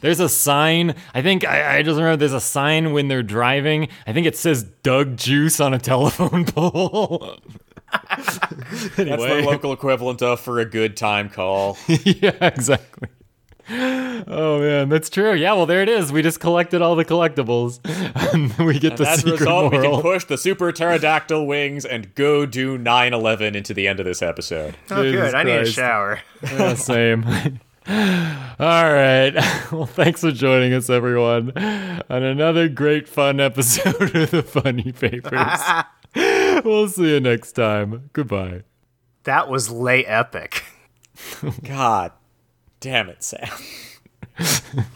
There's a sign. I think I, I just remember there's a sign when they're driving. I think it says Doug Juice on a telephone pole. That's the local equivalent of for a good time call. yeah, exactly. Oh man, that's true. Yeah, well there it is. We just collected all the collectibles, and we get the As a secret result, we can push the super pterodactyl wings and go do 9-11 into the end of this episode. Oh, Jesus good. I need a shower. Yeah, same. All right. Well, thanks for joining us, everyone, on another great fun episode of the Funnie Papers. we'll see you next time. Goodbye. That was lay epic. God damn it, Sam.